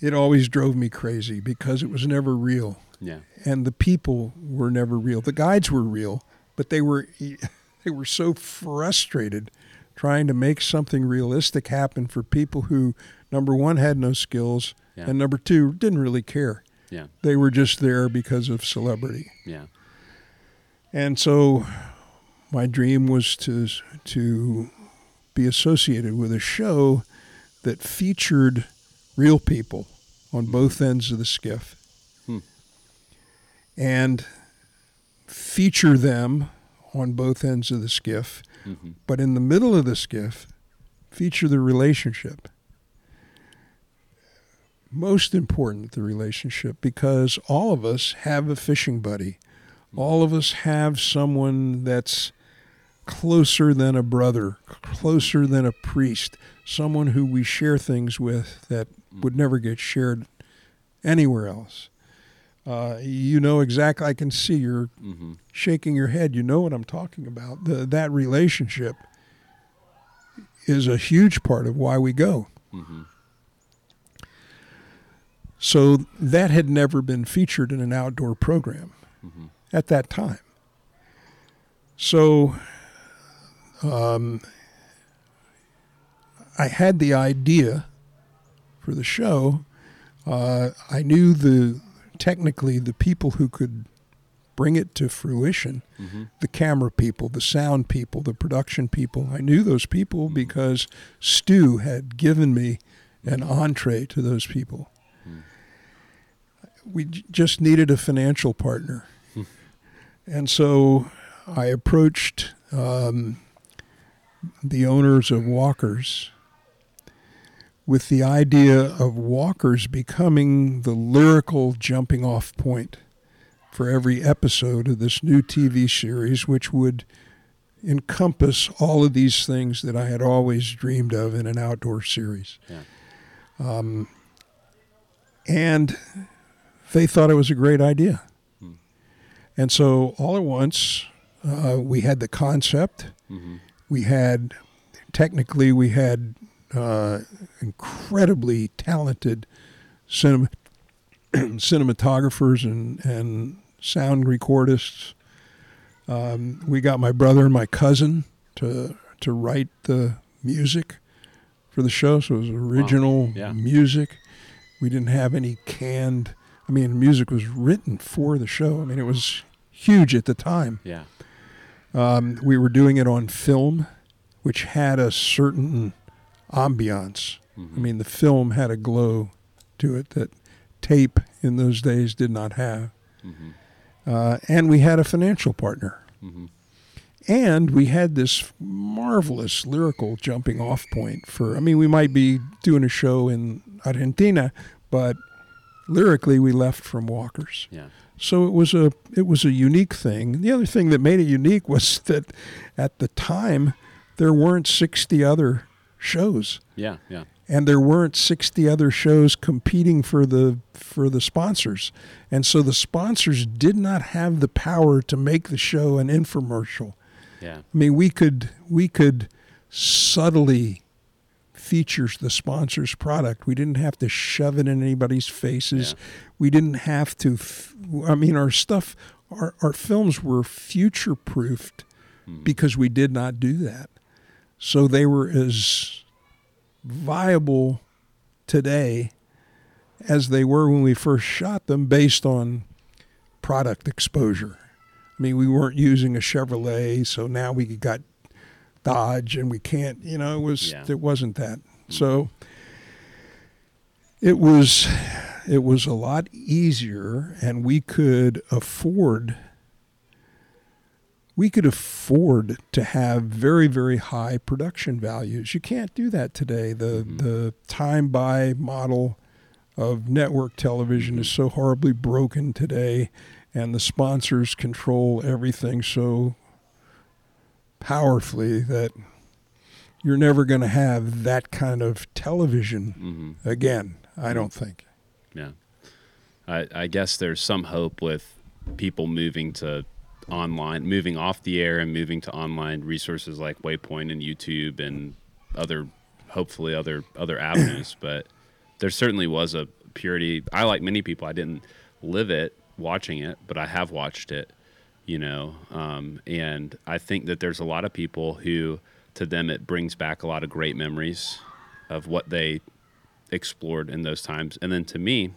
It always drove me crazy because it was never real Yeah. and the people were never real. The guides were real, but they were they were so frustrated trying to make something realistic happen for people who number one had no skills Yeah. and number two didn't really care. Yeah. They were just there because of celebrity. Yeah. And so my dream was to to be associated with a show that featured real people on both ends of the skiff Hmm. and feature them on both ends of the skiff, Mm-hmm. but in the middle of the skiff, feature the relationship. Most important, the relationship, because all of us have a fishing buddy. All of us have someone that's closer than a brother, closer than a priest, someone who we share things with that would never get shared anywhere else. Uh, you know exactly. I can see you're Mm-hmm. shaking your head. You know what I'm talking about. The, that relationship is a huge part of why we go. Mm-hmm. So that had never been featured in an outdoor program Mm-hmm. at that time. So um, I had the idea for the show. Uh, I knew the technically the people who could bring it to fruition Mm-hmm. the camera people, the sound people, the production people. I knew those people because Stu had given me an entree to those people. We j- just needed a financial partner. and so I approached um, the owners of Walkers with the idea of Walkers becoming the lyrical jumping off point for every episode of this new TV series, which would encompass all of these things that I had always dreamed of in an outdoor series. Yeah. Um, and they thought it was a great idea. Hmm. And so all at once, uh, we had the concept. Mm-hmm. We had, technically, we had uh, incredibly talented cinema, cinematographers and, and sound recordists. Um, we got my brother and my cousin to to write the music for the show, so it was original Yeah. music. We didn't have any canned. I mean, music was written for the show. I mean, it was huge at the time. Yeah. Um, we were doing it on film, which had a certain ambiance. Mm-hmm. I mean, the film had a glow to it that tape in those days did not have. Mm-hmm. Uh, and we had a financial partner. Mm-hmm. And we had this marvelous lyrical jumping off point for, I mean, we might be doing a show in Argentina, but lyrically we left from Walkers. Yeah. So it was a it was a unique thing. The other thing that made it unique was that at the time there weren't 60 other shows Yeah. Yeah. and there weren't 60 other shows competing for the for the sponsors. And so the sponsors did not have the power to make the show an infomercial. Yeah. I mean, we could we could subtly feature the sponsor's product. We didn't have to shove it in anybody's faces. Yeah. We didn't have to. F- I mean, our stuff, our our films were future proofed Hmm. because we did not do that. So they were as viable today as they were when we first shot them based on product exposure. I mean, we weren't using a Chevrolet, so now we got Dodge, and we can't. You know, it was Yeah. it wasn't that. Mm-hmm. So it was it was a lot easier, and we could afford we could afford to have very very high production values. You can't do that today. The Mhm. the time buy model of network television is so horribly broken today and the sponsors control everything so powerfully that you're never going to have that kind of television Mm-hmm. again, I don't think. Yeah. I, I guess there's some hope with people moving to online, moving off the air and moving to online resources like Waypoint and YouTube and other, hopefully other other avenues. but there certainly was a purity. I like many people. I didn't live it, watching it, but I have watched it. You know, um, and I think that there's a lot of people who, to them, it brings back a lot of great memories of what they explored in those times. And then to me,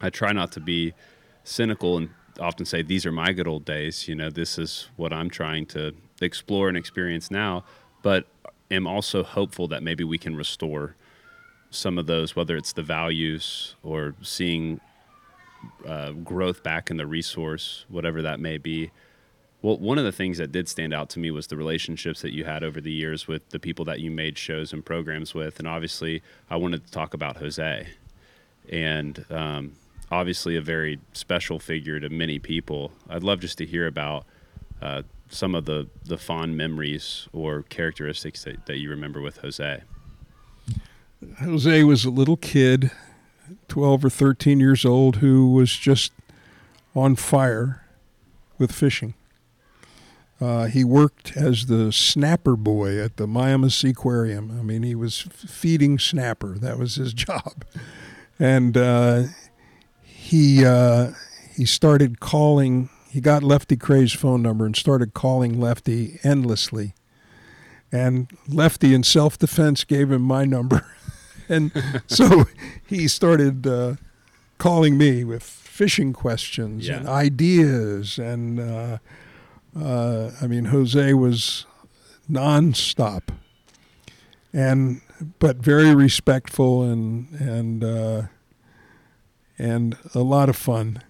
I try not to be cynical and often say these are my good old days. You know, this is what I'm trying to explore and experience now. But am also hopeful that maybe we can restore some of those, whether it's the values or seeing uh, growth back in the resource, whatever that may be. Well, one of the things that did stand out to me was the relationships that you had over the years with the people that you made shows and programs with. And obviously, I wanted to talk about Jose. And um, obviously, a very special figure to many people. I'd love just to hear about uh, some of the, the fond memories or characteristics that, that you remember with Jose. Jose was a little kid, 12 or 13 years old, who was just on fire with fishing. Uh, he worked as the snapper boy at the Miami Aquarium. I mean, he was feeding snapper. That was his job. And uh, he uh, he started calling. He got Lefty Kreh's phone number and started calling Lefty endlessly. And Lefty, in self defense, gave him my number. and so he started uh, calling me with fishing questions and ideas. And uh, uh, I mean, Jose was nonstop, and but very respectful and and uh, and a lot of fun.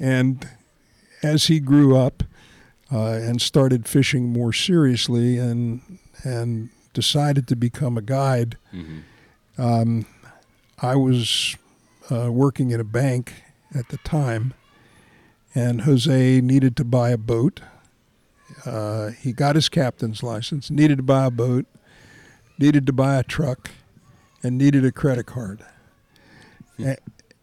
And as he grew up uh, and started fishing more seriously and and decided to become a guide, Mhm. um, I was uh, working in a bank at the time, and Jose needed to buy a boat. Uh, he got his captain's license, needed to buy a boat, needed to buy a truck, and needed a credit card.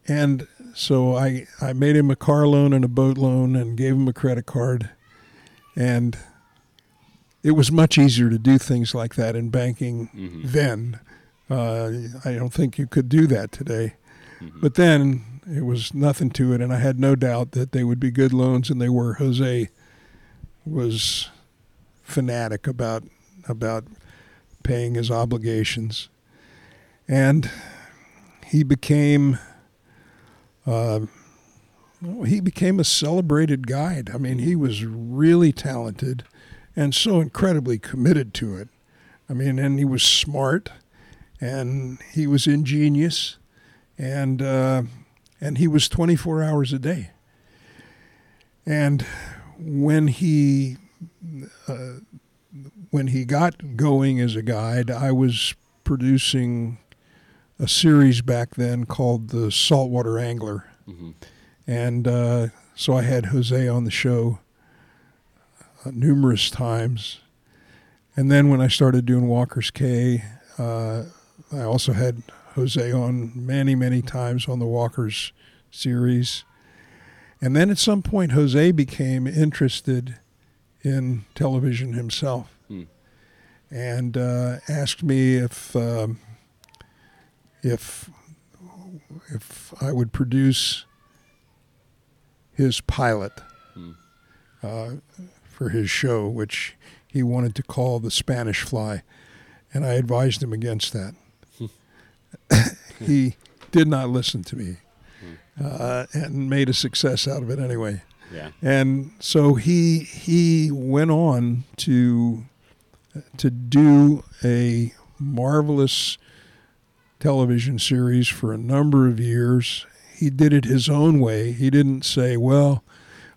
And so I, I made him a car loan and a boat loan and gave him a credit card. And it was much easier to do things like that in banking Mhm. then. Uh, I don't think you could do that today. Mhm. But then it was nothing to it, and I had no doubt that they would be good loans, and they were. Jose was fanatic about about paying his obligations, and he became. Uh, he became a celebrated guide. I mean, he was really talented and so incredibly committed to it. I mean, and he was smart and he was ingenious and uh, and he was 24 hours a day. And when he uh, when he got going as a guide, I was producing a series back then called the Saltwater Angler, Mhm. and uh, so I had Jose on the show uh, numerous times. And then when I started doing Walker's Cay, uh, I also had Jose on many, many times on the Walker's series. And then at some point, Jose became interested in television himself Hmm. and uh, asked me if um, if if I would produce his pilot Hmm. uh, for his show, which he wanted to call the Spanish Fly, and I advised him against that. he did not listen to me, uh, and made a success out of it anyway. Yeah. And so he he went on to to do a marvelous television series for a number of years. He did it his own way. He didn't say, "Well,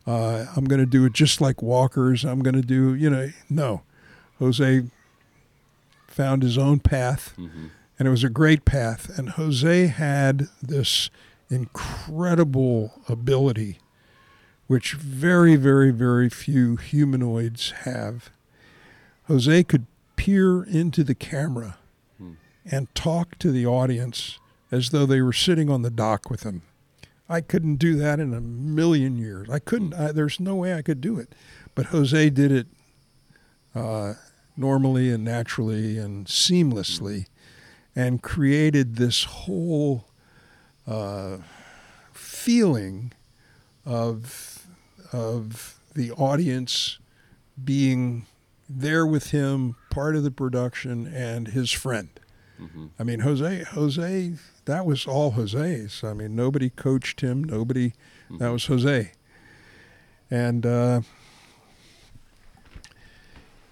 uh, I'm going to do it just like Walker's. I'm going to do, you know." No, Jose found his own path, Mhm. and it was a great path. And Jose had this incredible ability, which very, very, very few humanoids have. Jose could peer into the camera. And talk to the audience as though they were sitting on the dock with him. I couldn't do that in a million years. I couldn't. I, there's no way I could do it. But Jose did it uh, normally and naturally and seamlessly, and created this whole uh, feeling of of the audience being there with him, part of the production, and his friend. Mhm. I mean, Jose, Jose, that was all Jose's. I mean, nobody coached him. Nobody, that was Jose. And uh,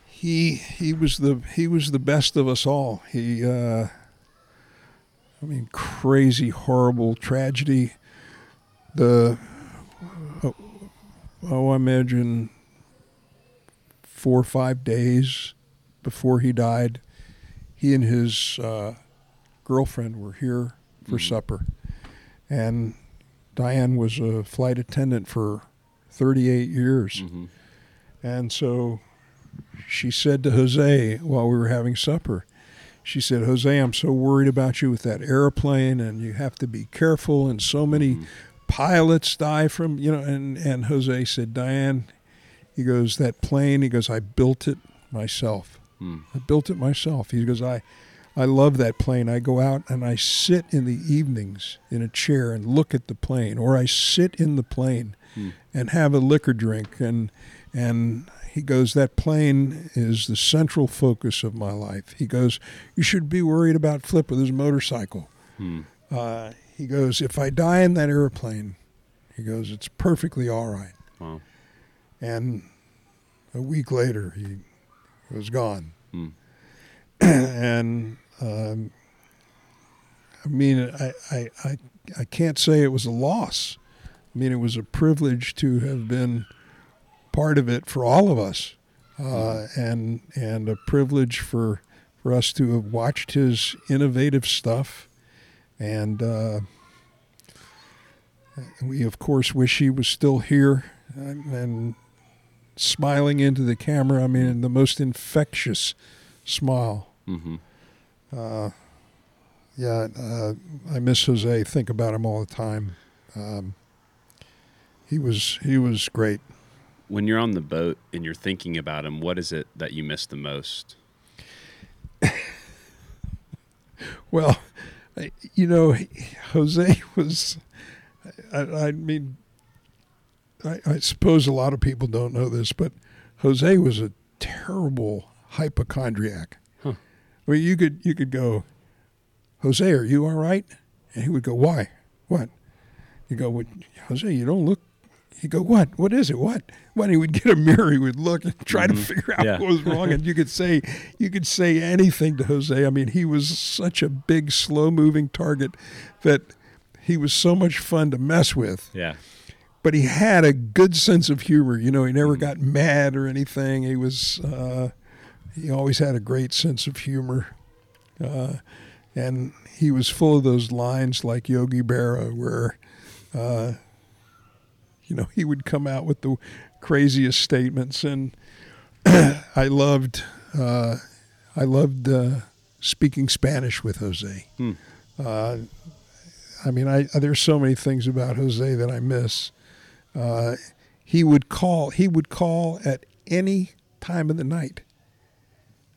he he was the he was the best of us all. He, uh, I mean, crazy, horrible tragedy. The oh, oh, I imagine four or five days before he died, he and his uh, girlfriend were here for Mhm. supper, and Diane was a flight attendant for 38 years, Mhm. and so she said to Jose while we were having supper, she said, "Jose, I'm so worried about you with that airplane, and you have to be careful, and so many." Mhm. pilots die from you know and and Jose said Diane he goes that plane he goes I built it myself I built it myself he goes I I love that plane I go out and I sit in the evenings in a chair and look at the plane or I sit in the plane Hmm. and have a liquor drink and and he goes that plane is the central focus of my life he goes you should be worried about flip with his motorcycle Hmm. uh, he goes, if I die in that airplane, he goes, it's perfectly all right. Wow. And a week later, he was gone. Hmm. and um, I mean, I, I, I, I can't say it was a loss. I mean, it was a privilege to have been part of it for all of us, uh, and and a privilege for for us to have watched his innovative stuff, and uh, we of course wish he was still here and, and smiling into the camera. I mean, the most infectious smile. Mm-hmm. Uh, yeah, uh, I miss Jose. Think about him all the time. Um, he was he was great. When you're on the boat and you're thinking about him, what is it that you miss the most? Well, I- you know, Jose was. I, I mean, I, I suppose a lot of people don't know this, but Jose was a terrible hypochondriac. Huh. Well, you could you could go, Jose, are you all right? And he would go, Why? What? You go, well, Jose, you don't look. You go, what? What is it? What? When he would get a mirror, he would look and try to mm-hmm. figure out Yeah. what was wrong, and you could say, you could say anything to Jose. I mean, he was such a big, slow-moving target that he was so much fun to mess with. Yeah. But he had a good sense of humor. You know, he never got mad or anything. He was, uh, he always had a great sense of humor, uh, and he was full of those lines like Yogi Berra, where, uh, you know, he would come out with the craziest statements, and I loved, uh, I loved uh, speaking Spanish with Jose. Hmm. Uh, I mean, I there's so many things about Jose that I miss. Uh, he would call. He would call at any time of the night.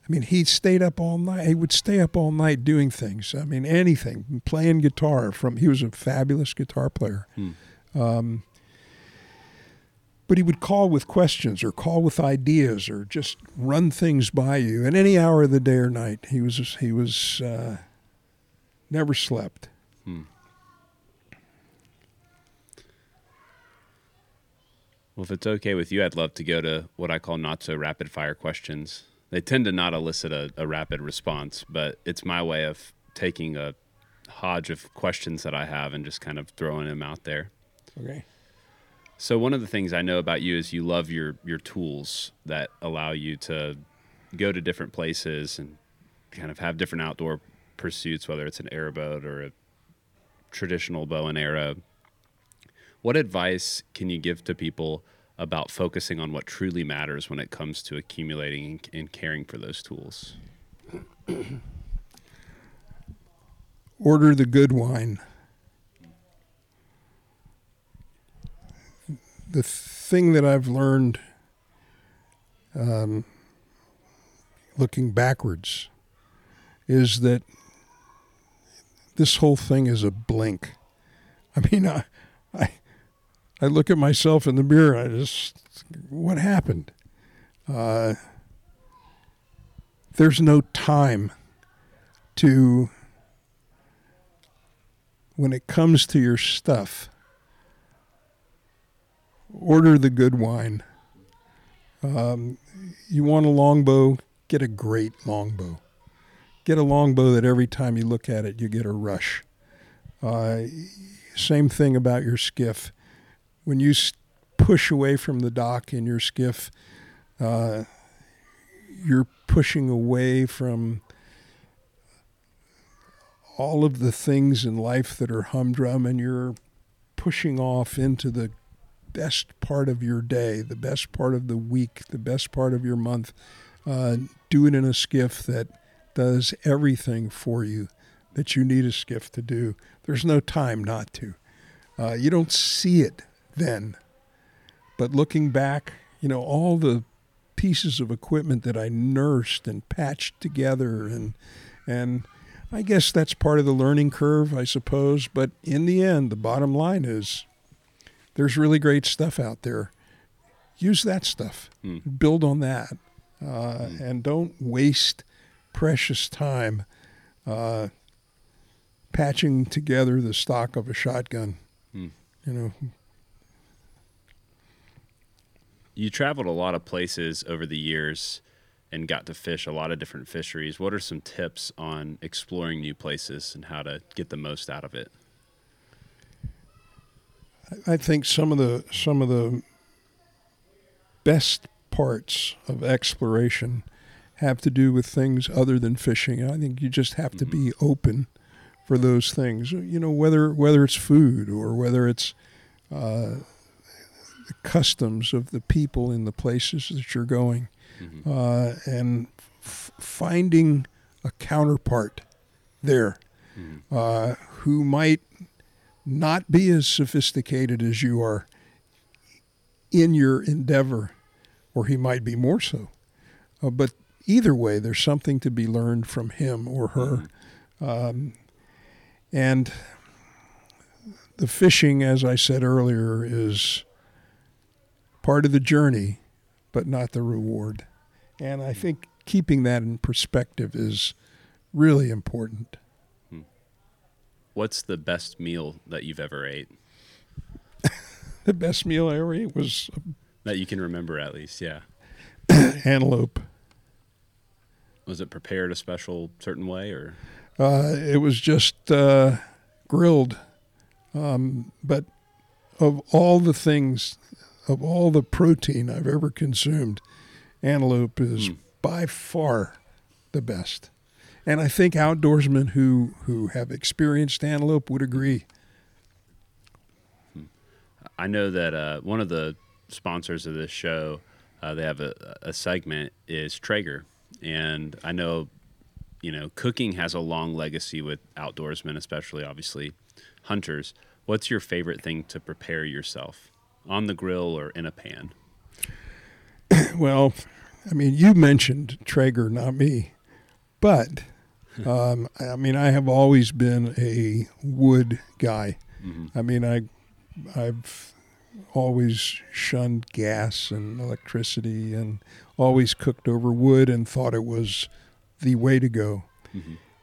I mean, he stayed up all night. He would stay up all night doing things. I mean, anything, playing guitar. From he was a fabulous guitar player. Hmm. Um, but he would call with questions or call with ideas or just run things by you at any hour of the day or night. He was he was uh, never slept. Hmm. Well, if it's okay with you, I'd love to go to what I call not so rapid fire questions. They tend to not elicit a, a rapid response, but it's my way of taking a hodge of questions that I have and just kind of throwing them out there. Okay. So one of the things I know about you is you love your your tools that allow you to go to different places and kind of have different outdoor pursuits, whether it's an airboat or a traditional bow and arrow. What advice can you give to people about focusing on what truly matters when it comes to accumulating and, caring for those tools? Order the good wine. The thing that I've learned um, looking backwards is that this whole thing is a blink. I mean, I, I, I look at myself in the mirror I just, what happened? Uh, there's no time to, when it comes to your stuff, order the good wine. Um, you want a longbow, get a great longbow. Get a longbow that every time you look at it, you get a rush. Uh, same thing about your skiff. When you push away from the dock in your skiff, uh, you're pushing away from all of the things in life that are humdrum, and you're pushing off into the best part of your day, the best part of the week, the best part of your month. Uh, do it in a skiff that does everything for you that you need a skiff to do. There's no time not to. Uh, you don't see it then. But looking back, you know, all the pieces of equipment that I nursed and patched together and and I guess that's part of the learning curve, I suppose, but in the end the bottom line is there's really great stuff out there. Use that stuff. Mm. Build on that. Uh, and don't waste precious time uh, patching together the stock of a shotgun. Mm. You know, You traveled a lot of places over the years and got to fish a lot of different fisheries. What are some tips on exploring new places and how to get the most out of it? I think some of the some of the best parts of exploration have to do with things other than fishing. I think you just have to be open for those things. You know, whether whether it's food or whether it's uh, the customs of the people in the places that you're going, uh, and f- finding a counterpart there uh, who might not be as sophisticated as you are in your endeavor, or he might be more so. Uh, but either way, there's something to be learned from him or her. Um, and the fishing, as I said earlier, is part of the journey, but not the reward. And I think keeping that in perspective is really important. What's the best meal that you've ever ate The best meal I ever ate was that you can remember at least? Yeah. antelope. Was it prepared a special certain way or? Uh, it was just uh, grilled. Um, but of all the things, of all the protein I've ever consumed, antelope is Hmm. by far the best. And I think outdoorsmen who, who have experienced antelope would agree. I know that uh, one of the sponsors of this show, uh, they have a, a segment is Traeger, and I know, you know, cooking has a long legacy with outdoorsmen, especially obviously hunters. What's your favorite thing to prepare yourself on the grill or in a pan? Well, I mean, you mentioned Traeger, not me, but um, I mean, I have always been a wood guy. I mean, I, I've always shunned gas and electricity, and always cooked over wood and thought it was the way to go.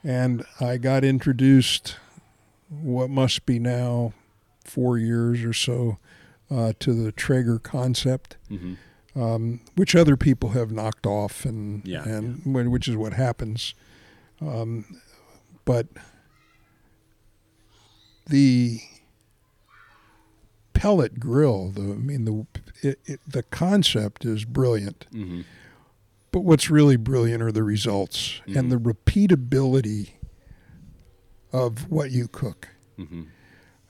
And I got introduced, what must be now four years or so, uh, to the Traeger concept Mm-hmm. um, which other people have knocked off, and Yeah, and when- which is what happens. Um, but the pellet grill, the I mean the it, it, the concept is brilliant, Mm-hmm. but what's really brilliant are the results and the repeatability of what you cook. Mm-hmm.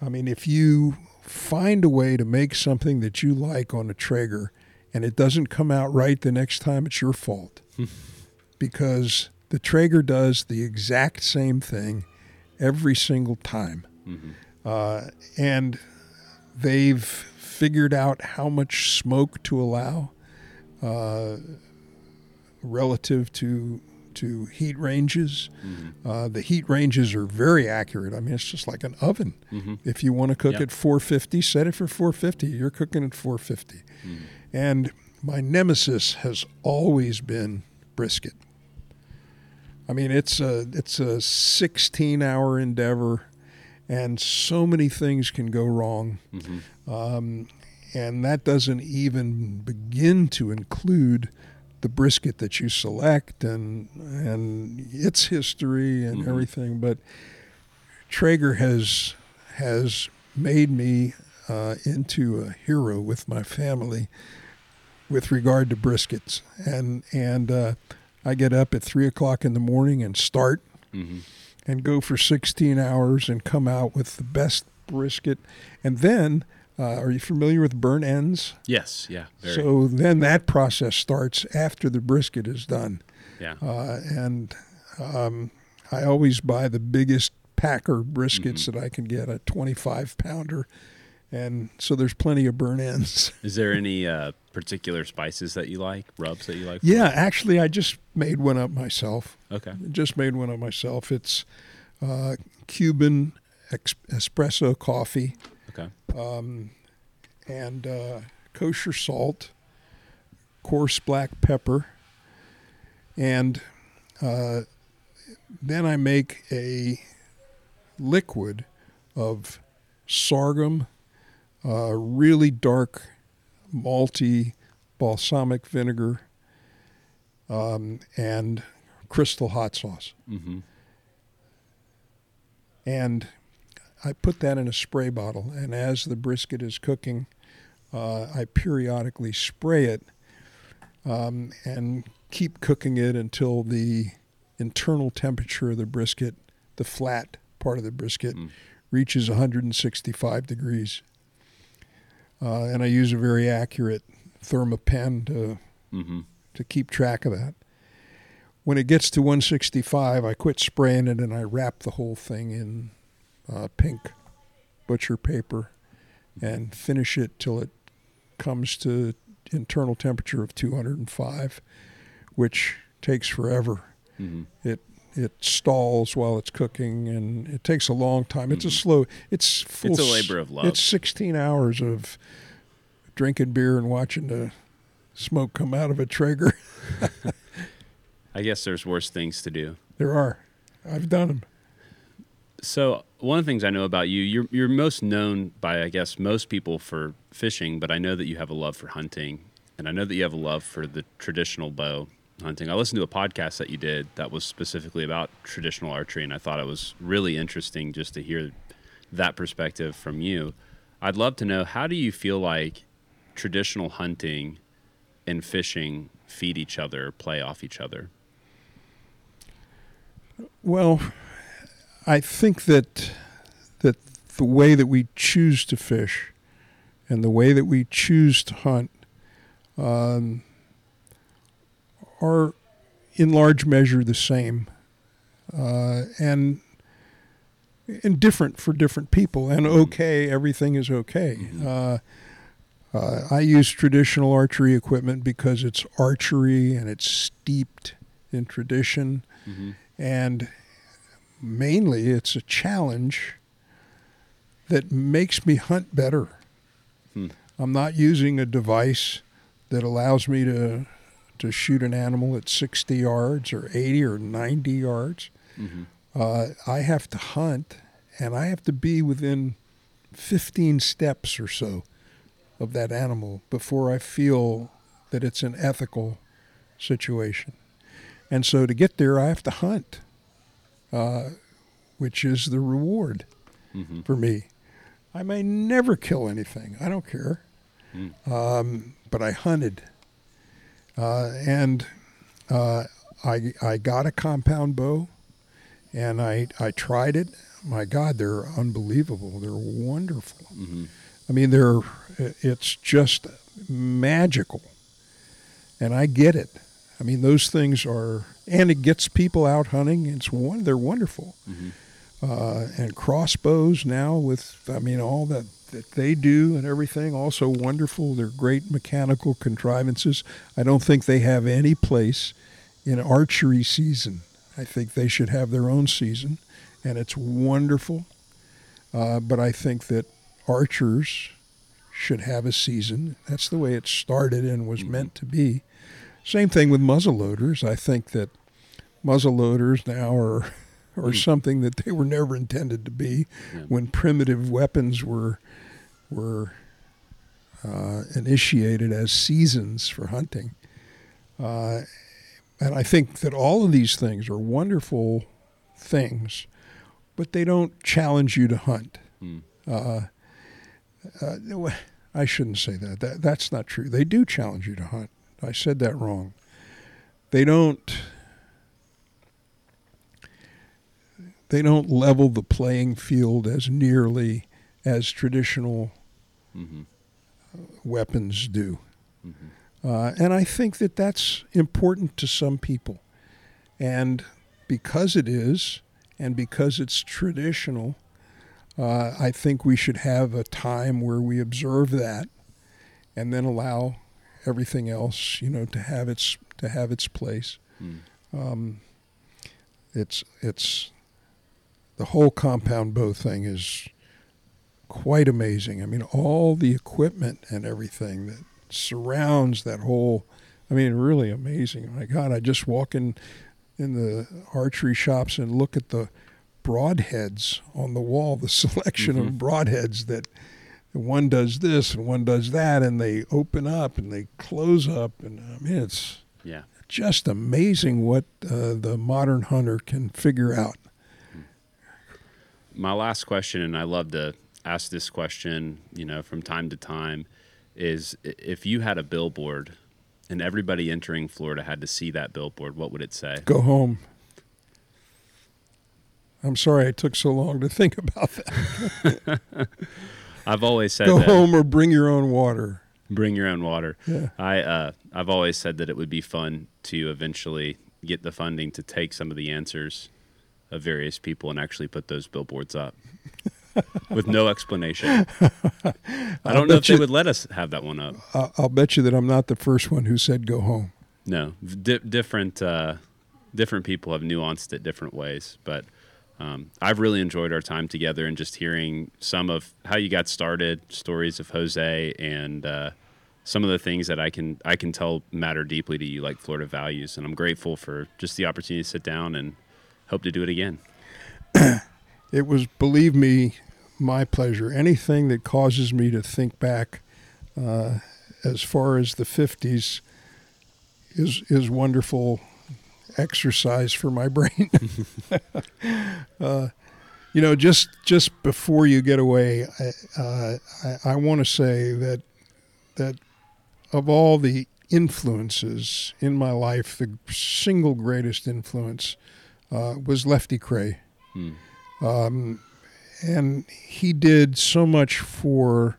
I mean, if you find a way to make something that you like on a Traeger and it doesn't come out right the next time, it's your fault. because the Traeger does the exact same thing every single time. Uh, and they've figured out how much smoke to allow uh, relative to to heat ranges. Uh, the heat ranges are very accurate. I mean, it's just like an oven. If you want to cook Yep. at 450, set it for 450. You're cooking at 450. And my nemesis has always been brisket. I mean, it's a it's a 16 hour endeavor, and so many things can go wrong. Um, and that doesn't even begin to include the brisket that you select and and its history and everything. But Traeger has has made me uh, into a hero with my family with regard to briskets, and and uh, I get up at three o'clock in the morning and start Mm-hmm. and go for 16 hours and come out with the best brisket. And then, uh, are you familiar with burn ends? Yes. Yeah. Very. So then that process starts after the brisket is done. yeah. Uh, and um, I always buy the biggest packer briskets that I can get, a 25 pounder. and so there's plenty of burn ends. Is there any uh, particular spices that you like, rubs that you like? Yeah, actually, I just made one up myself. Okay. Just made one up myself. It's uh, Cuban ex- espresso coffee. Okay. Um, and uh, kosher salt, coarse black pepper, and uh, then I make a liquid of sorghum, uh, really dark, malty balsamic vinegar, um, and crystal hot sauce. Mm-hmm. And I put that in a spray bottle, and as the brisket is cooking, uh, I periodically spray it um, and keep cooking it until the internal temperature of the brisket, the flat part of the brisket, Mm. reaches 165 degrees. Uh, and I use a very accurate Thermapen to Mm-hmm. to keep track of that. When it gets to 165, I quit spraying it and I wrap the whole thing in uh, pink butcher paper and finish it till it comes to internal temperature of 205, which takes forever. Mm-hmm. It it stalls while it's cooking and it takes a long time. It's a slow. It's full. It's a labor of love. It's 16 hours of drinking beer and watching the smoke come out of a Traeger. I guess there's worse things to do. There are. I've done them. So one of the things I know about you, you're you're most known by I guess most people for fishing, but I know that you have a love for hunting, and I know that you have a love for the traditional bow hunting. I listened to a podcast that you did that was specifically about traditional archery, and I thought it was really interesting just to hear that perspective from you. I'd love to know how do you feel like traditional hunting and fishing feed each other, play off each other? Well, I think that that the way that we choose to fish and the way that we choose to hunt um, are in large measure the same uh, and and different for different people and okay everything is okay. Uh, uh, I use traditional archery equipment because it's archery and it's steeped in tradition Mm-hmm. and mainly it's a challenge that makes me hunt better. Hmm. I'm not using a device that allows me to to shoot an animal at 60 yards or 80 or 90 yards. Mm-hmm. Uh, I have to hunt, and I have to be within 15 steps or so of that animal before I feel that it's an ethical situation. And so to get there, I have to hunt, uh, which is the reward Mm-hmm. for me. I may never kill anything. I don't care. Mm. Um, but I hunted. Uh, and uh, I, I got a compound bow and I, I tried it. My God, they're unbelievable. They're wonderful. Mm-hmm. I mean, they're, it's just magical. And I get it. I mean, those things are, and it gets people out hunting. It's one, they're wonderful Mm-hmm. uh, and crossbows now with I mean all that that they do and everything also wonderful. They're great mechanical contrivances. I don't think they have any place in archery season. I think they should have their own season, and it's wonderful. Uh, but I think that archers should have a season. That's the way it started and was meant to be. Same thing with muzzleloaders. I think that muzzleloaders now are are something that they were never intended to be. Yeah. When primitive weapons were were uh, initiated as seasons for hunting, uh, and I think that all of these things are wonderful things, but they don't challenge you to hunt. Mm. Uh, uh, I shouldn't say that. that. That's not true. They do challenge you to hunt. I said that wrong. They don't. They don't level the playing field as nearly as traditional Mm-hmm. weapons do. Mm-hmm. Uh, and I think that that's important to some people. And because it is, and because it's traditional, Uh, I think we should have a time where we observe that, and then allow everything else, you know, to have its to have its place. Mm. Um, it's it's the whole compound bow thing is quite amazing. I mean, all the equipment and everything that surrounds that whole. I mean, really amazing. My God, I just walk in in the archery shops and look at the broadheads on the wall, the selection Mhm. of broadheads that one does this and one does that, and they open up and they close up, and I mean, it's Yeah. just amazing what uh, the modern hunter can figure out. My last question, and I love to ask this question, you know, from time to time, is if you had a billboard and everybody entering Florida had to see that billboard, what would it say? Go home. I'm sorry it took so long to think about that. I've always said Go that. home or bring your own water. Bring your own water. Yeah. I uh, I've always said that it would be fun to eventually get the funding to take some of the answers of various people and actually put those billboards up with no explanation. I don't know if bet they would let us have that one up. I'll bet you that I'm not the first one who said go home. No, di- different uh, different people have nuanced it different ways, but um, I've really enjoyed our time together and just hearing some of how you got started, stories of Jose, and uh, some of the things that I can I can tell matter deeply to you, like Florida values. And I'm grateful for just the opportunity to sit down and hope to do it again. It was, believe me, my pleasure. Anything that causes me to think back uh, as far as the 50s is, is wonderful exercise for my brain. uh, you know, just just before you get away, I, uh, I, I want to say that that of all the influences in my life, the single greatest influence uh, was Lefty Kreh. Hmm. Um, and he did so much for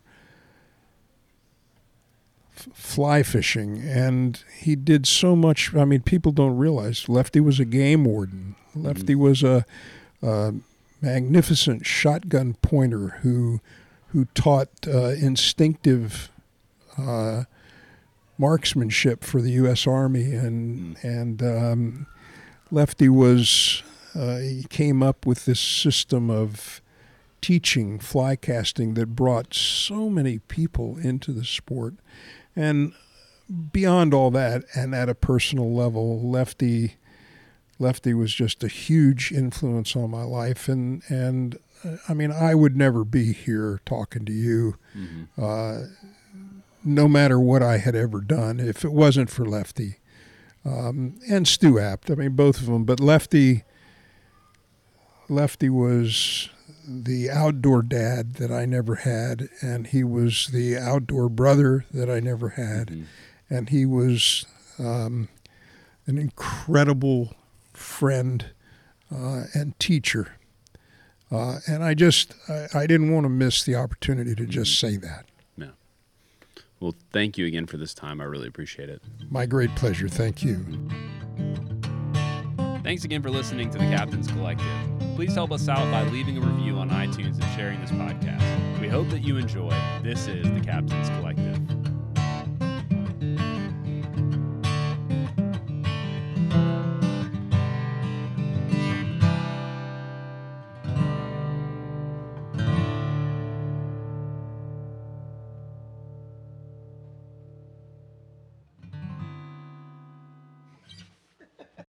fly fishing, and he did so much. I mean, people don't realize Lefty was a game warden. Lefty was a, a magnificent shotgun pointer who who taught uh, instinctive uh, marksmanship for the U.S. Army, and and um, Lefty was uh, he came up with this system of teaching fly casting that brought so many people into the sport, and beyond all that, and at a personal level, Lefty Lefty was just a huge influence on my life, and and uh, I mean I would never be here talking to you uh, no matter what I had ever done, if it wasn't for Lefty um, and Stu Apte. I mean, both of them. But Lefty, Lefty was the outdoor dad that I never had, and he was the outdoor brother that I never had, and he was um, an incredible friend uh, and teacher. Uh, and I just, I, I didn't want to miss the opportunity to just say that. No. Well, thank you again for this time. I really appreciate it. My great pleasure. Thank you. Thanks again for listening to the Captain's Collective. Please help us out by leaving a review on iTunes and sharing this podcast. We hope that you enjoy. This is the Captain's Collective.